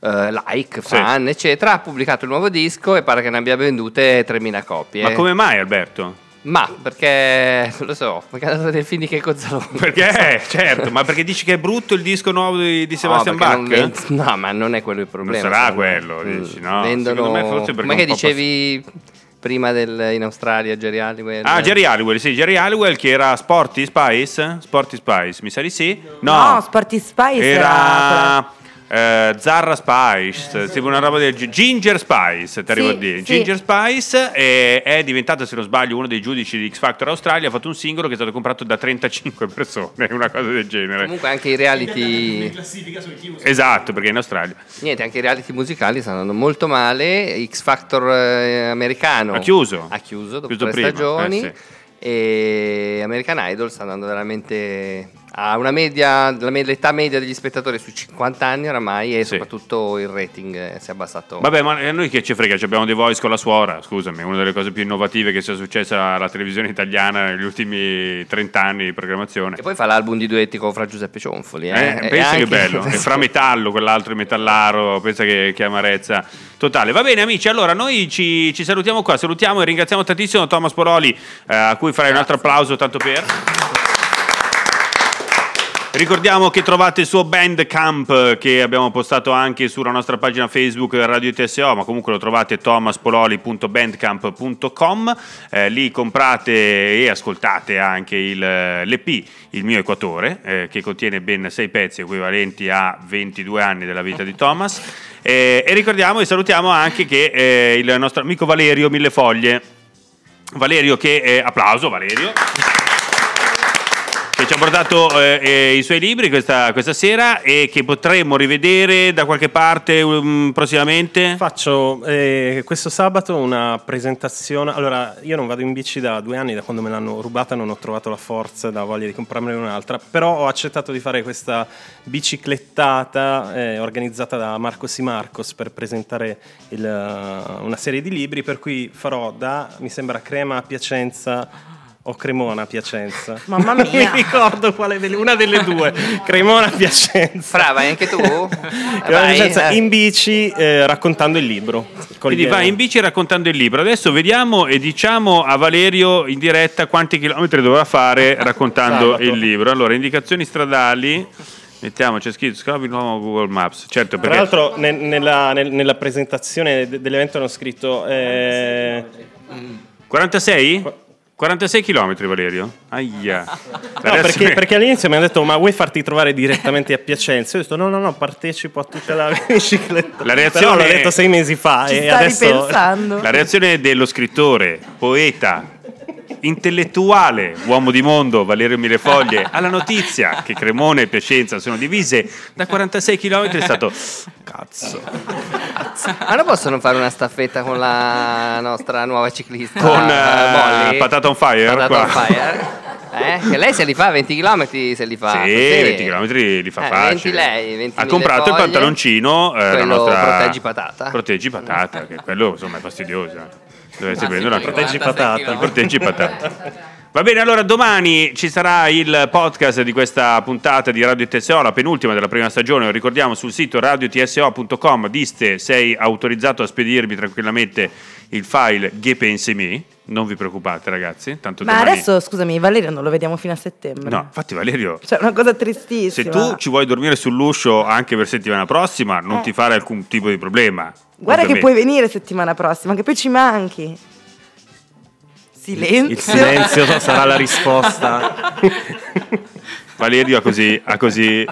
eh, like, Sì. fan, eccetera. Ha pubblicato il nuovo disco e pare che ne abbia vendute 3.000 copie. Ma come mai Alberto? Ma perché, non lo so, perché ha dato del film di Checco Zalone. Perché? certo, ma perché dici che è brutto il disco nuovo di, di Sebastian no, Bach? non vend- no, ma non è quello il problema. sarà secondo me. quello, Mm, dici, no? Vendono... Secondo me forse perché Come un che dicevi prima del, in Australia, Jerry Halliwell? Ah, Jerry Halliwell, sì, Jerry Halliwell che era Sporty Spice? Sporty Spice, mi sa di sì? No, Sporty Spice era... era eh, Zarra Spice, tipo una roba del Ginger Spice, ti arrivo Sì, a dire. sì. Ginger Spice è, è diventato, se non sbaglio, uno dei giudici di X Factor Australia, ha fatto un singolo che è stato comprato da 35 persone, una cosa del genere. Comunque anche i reality... Esatto, perché è in Australia. Niente, anche i reality musicali stanno andando molto male. X Factor eh, americano Ha chiuso. ha chiuso dopo Chiuso tre prima, stagioni. eh, E American Idol sta andando veramente a una media, l'età media degli spettatori su 50 anni oramai e soprattutto il rating si è abbassato. Vabbè, ma a noi che ci frega, ci abbiamo The Voice con la suora, scusami, una delle cose più innovative che sia successa alla televisione italiana negli ultimi 30 anni di programmazione. E poi fa l'album di duetti con Fra Giuseppe Cionfoli. Eh? Eh, pensa che anche- bello, e fra metallo, quell'altro è metallaro, pensa che, che amarezza totale. Va bene amici, allora noi ci, ci salutiamo qua, salutiamo e ringraziamo tantissimo Thomas Pololi, eh, a cui farai un altro applauso tanto per... Ricordiamo che trovate il suo Bandcamp che abbiamo postato anche sulla nostra pagina Facebook Radio TSO, ma comunque lo trovate thomaspololi.bandcamp.com. Eh, lì comprate e ascoltate anche il, l'EP, Il mio Equatore, eh, che contiene ben sei pezzi equivalenti a 22 anni della vita di Thomas. Eh, e ricordiamo e salutiamo anche che eh, il nostro amico Valerio Millefoglie, Valerio che, eh, applauso Valerio portato eh, eh, i suoi libri questa, questa sera e che potremmo rivedere da qualche parte um, prossimamente. Faccio eh, questo sabato una presentazione. Allora, io non vado in bici da due anni, da quando me l'hanno rubata, non ho trovato la forza, la voglia di comprarmene un'altra. Però ho accettato di fare questa biciclettata eh, organizzata da Marco Simarcos per presentare il, uh, una serie di libri. Per cui farò da, mi sembra, Crema a Piacenza. O Cremona a Piacenza. Mamma Non mia. mi ricordo quale delle, una delle due. Cremona a Piacenza. Brava, anche tu? Cremona Piacenza, in bici eh, raccontando il libro. Quindi vai in bici raccontando il libro. Adesso vediamo e diciamo a Valerio in diretta quanti chilometri dovrà fare raccontando Sabato. il libro. Allora, indicazioni stradali. Mettiamo, c'è scritto, scrivi il nuovo Google Maps. Certo, Tra perché l'altro ne- nella, nel- nella presentazione de- dell'evento hanno scritto eh, 46? 46 chilometri, Valerio? Aia. no, perché, perché all'inizio mi hanno detto ma vuoi farti trovare direttamente a Piacenza? Io ho detto no no no partecipo a tutta la bicicletta La reazione Però l'ho detto sei mesi fa Ci e adesso ripensando. La reazione dello scrittore, poeta, intellettuale, uomo di mondo Valerio Mirefoglie alla notizia che Cremone e Piacenza sono divise da 46 km è stato cazzo. Ma non possono fare una staffetta con la nostra nuova ciclista Con Molly? Patata on Fire Patata on fire. Eh? Che lei se li fa 20 km se li fa. Sì, 20 km li fa Eh, facile. 20 lei, 20 ha comprato il foglie. pantaloncino, eh, la nostra proteggi patata. Proteggi patata, che quello insomma è fastidioso. Dovresti prendere una proteggi 46 patata. Proteggi patata. Va bene, allora domani ci sarà il podcast di questa puntata di Radio TSO, la penultima della prima stagione, lo ricordiamo sul sito radiotso.com, diste sei autorizzato a spedirmi tranquillamente il file Che pensi me, non vi preoccupate ragazzi, tanto Ma domani... adesso, scusami, Valerio non lo vediamo fino a settembre. No, infatti Valerio, Cioè, una cosa se tristissima. tu ci vuoi dormire sull'uscio anche per settimana prossima, non Eh. ti fare alcun tipo di problema. Guarda che puoi venire settimana prossima, che poi ci manchi. Silenzio. il silenzio sarà la risposta Valerio ha così, ha così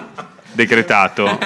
decretato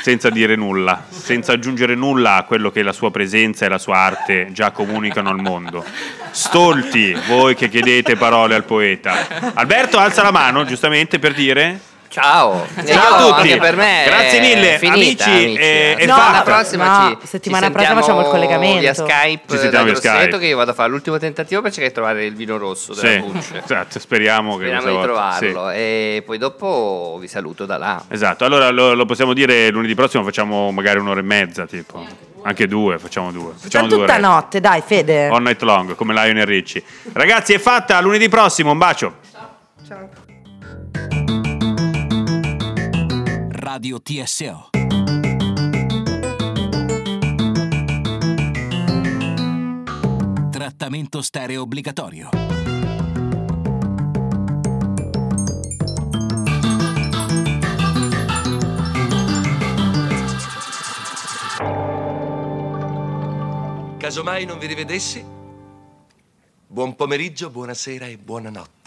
senza dire nulla, senza aggiungere nulla a quello che la sua presenza e la sua arte già comunicano al mondo. Stolti voi che chiedete parole al poeta. Alberto alza la mano giustamente per dire Ciao. Ciao a tutti. Anche per me. Grazie mille, finita, amici, eh, è No, fatta. la prossima No, ci settimana ci prossima facciamo il collegamento. Via Skype. Ci sentiamo via Skype. Che io vado a fare l'ultimo tentativo per cercare di trovare il vino rosso della Sì, Bucce. esatto, speriamo che Speriamo di volta- trovarlo. sì. E poi dopo vi saluto da là. Esatto, allora lo, lo possiamo dire lunedì prossimo, facciamo magari un'ora e mezza, tipo. Anche due, facciamo due. Facciamo Sta due tutta notte, dai, Fede. All night long, come Lionel Ricci. Ragazzi, è fatta, lunedì prossimo, un bacio. Radio TSO. Trattamento stereo obbligatorio. Casomai non vi rivedessi, buon pomeriggio, buonasera e buonanotte.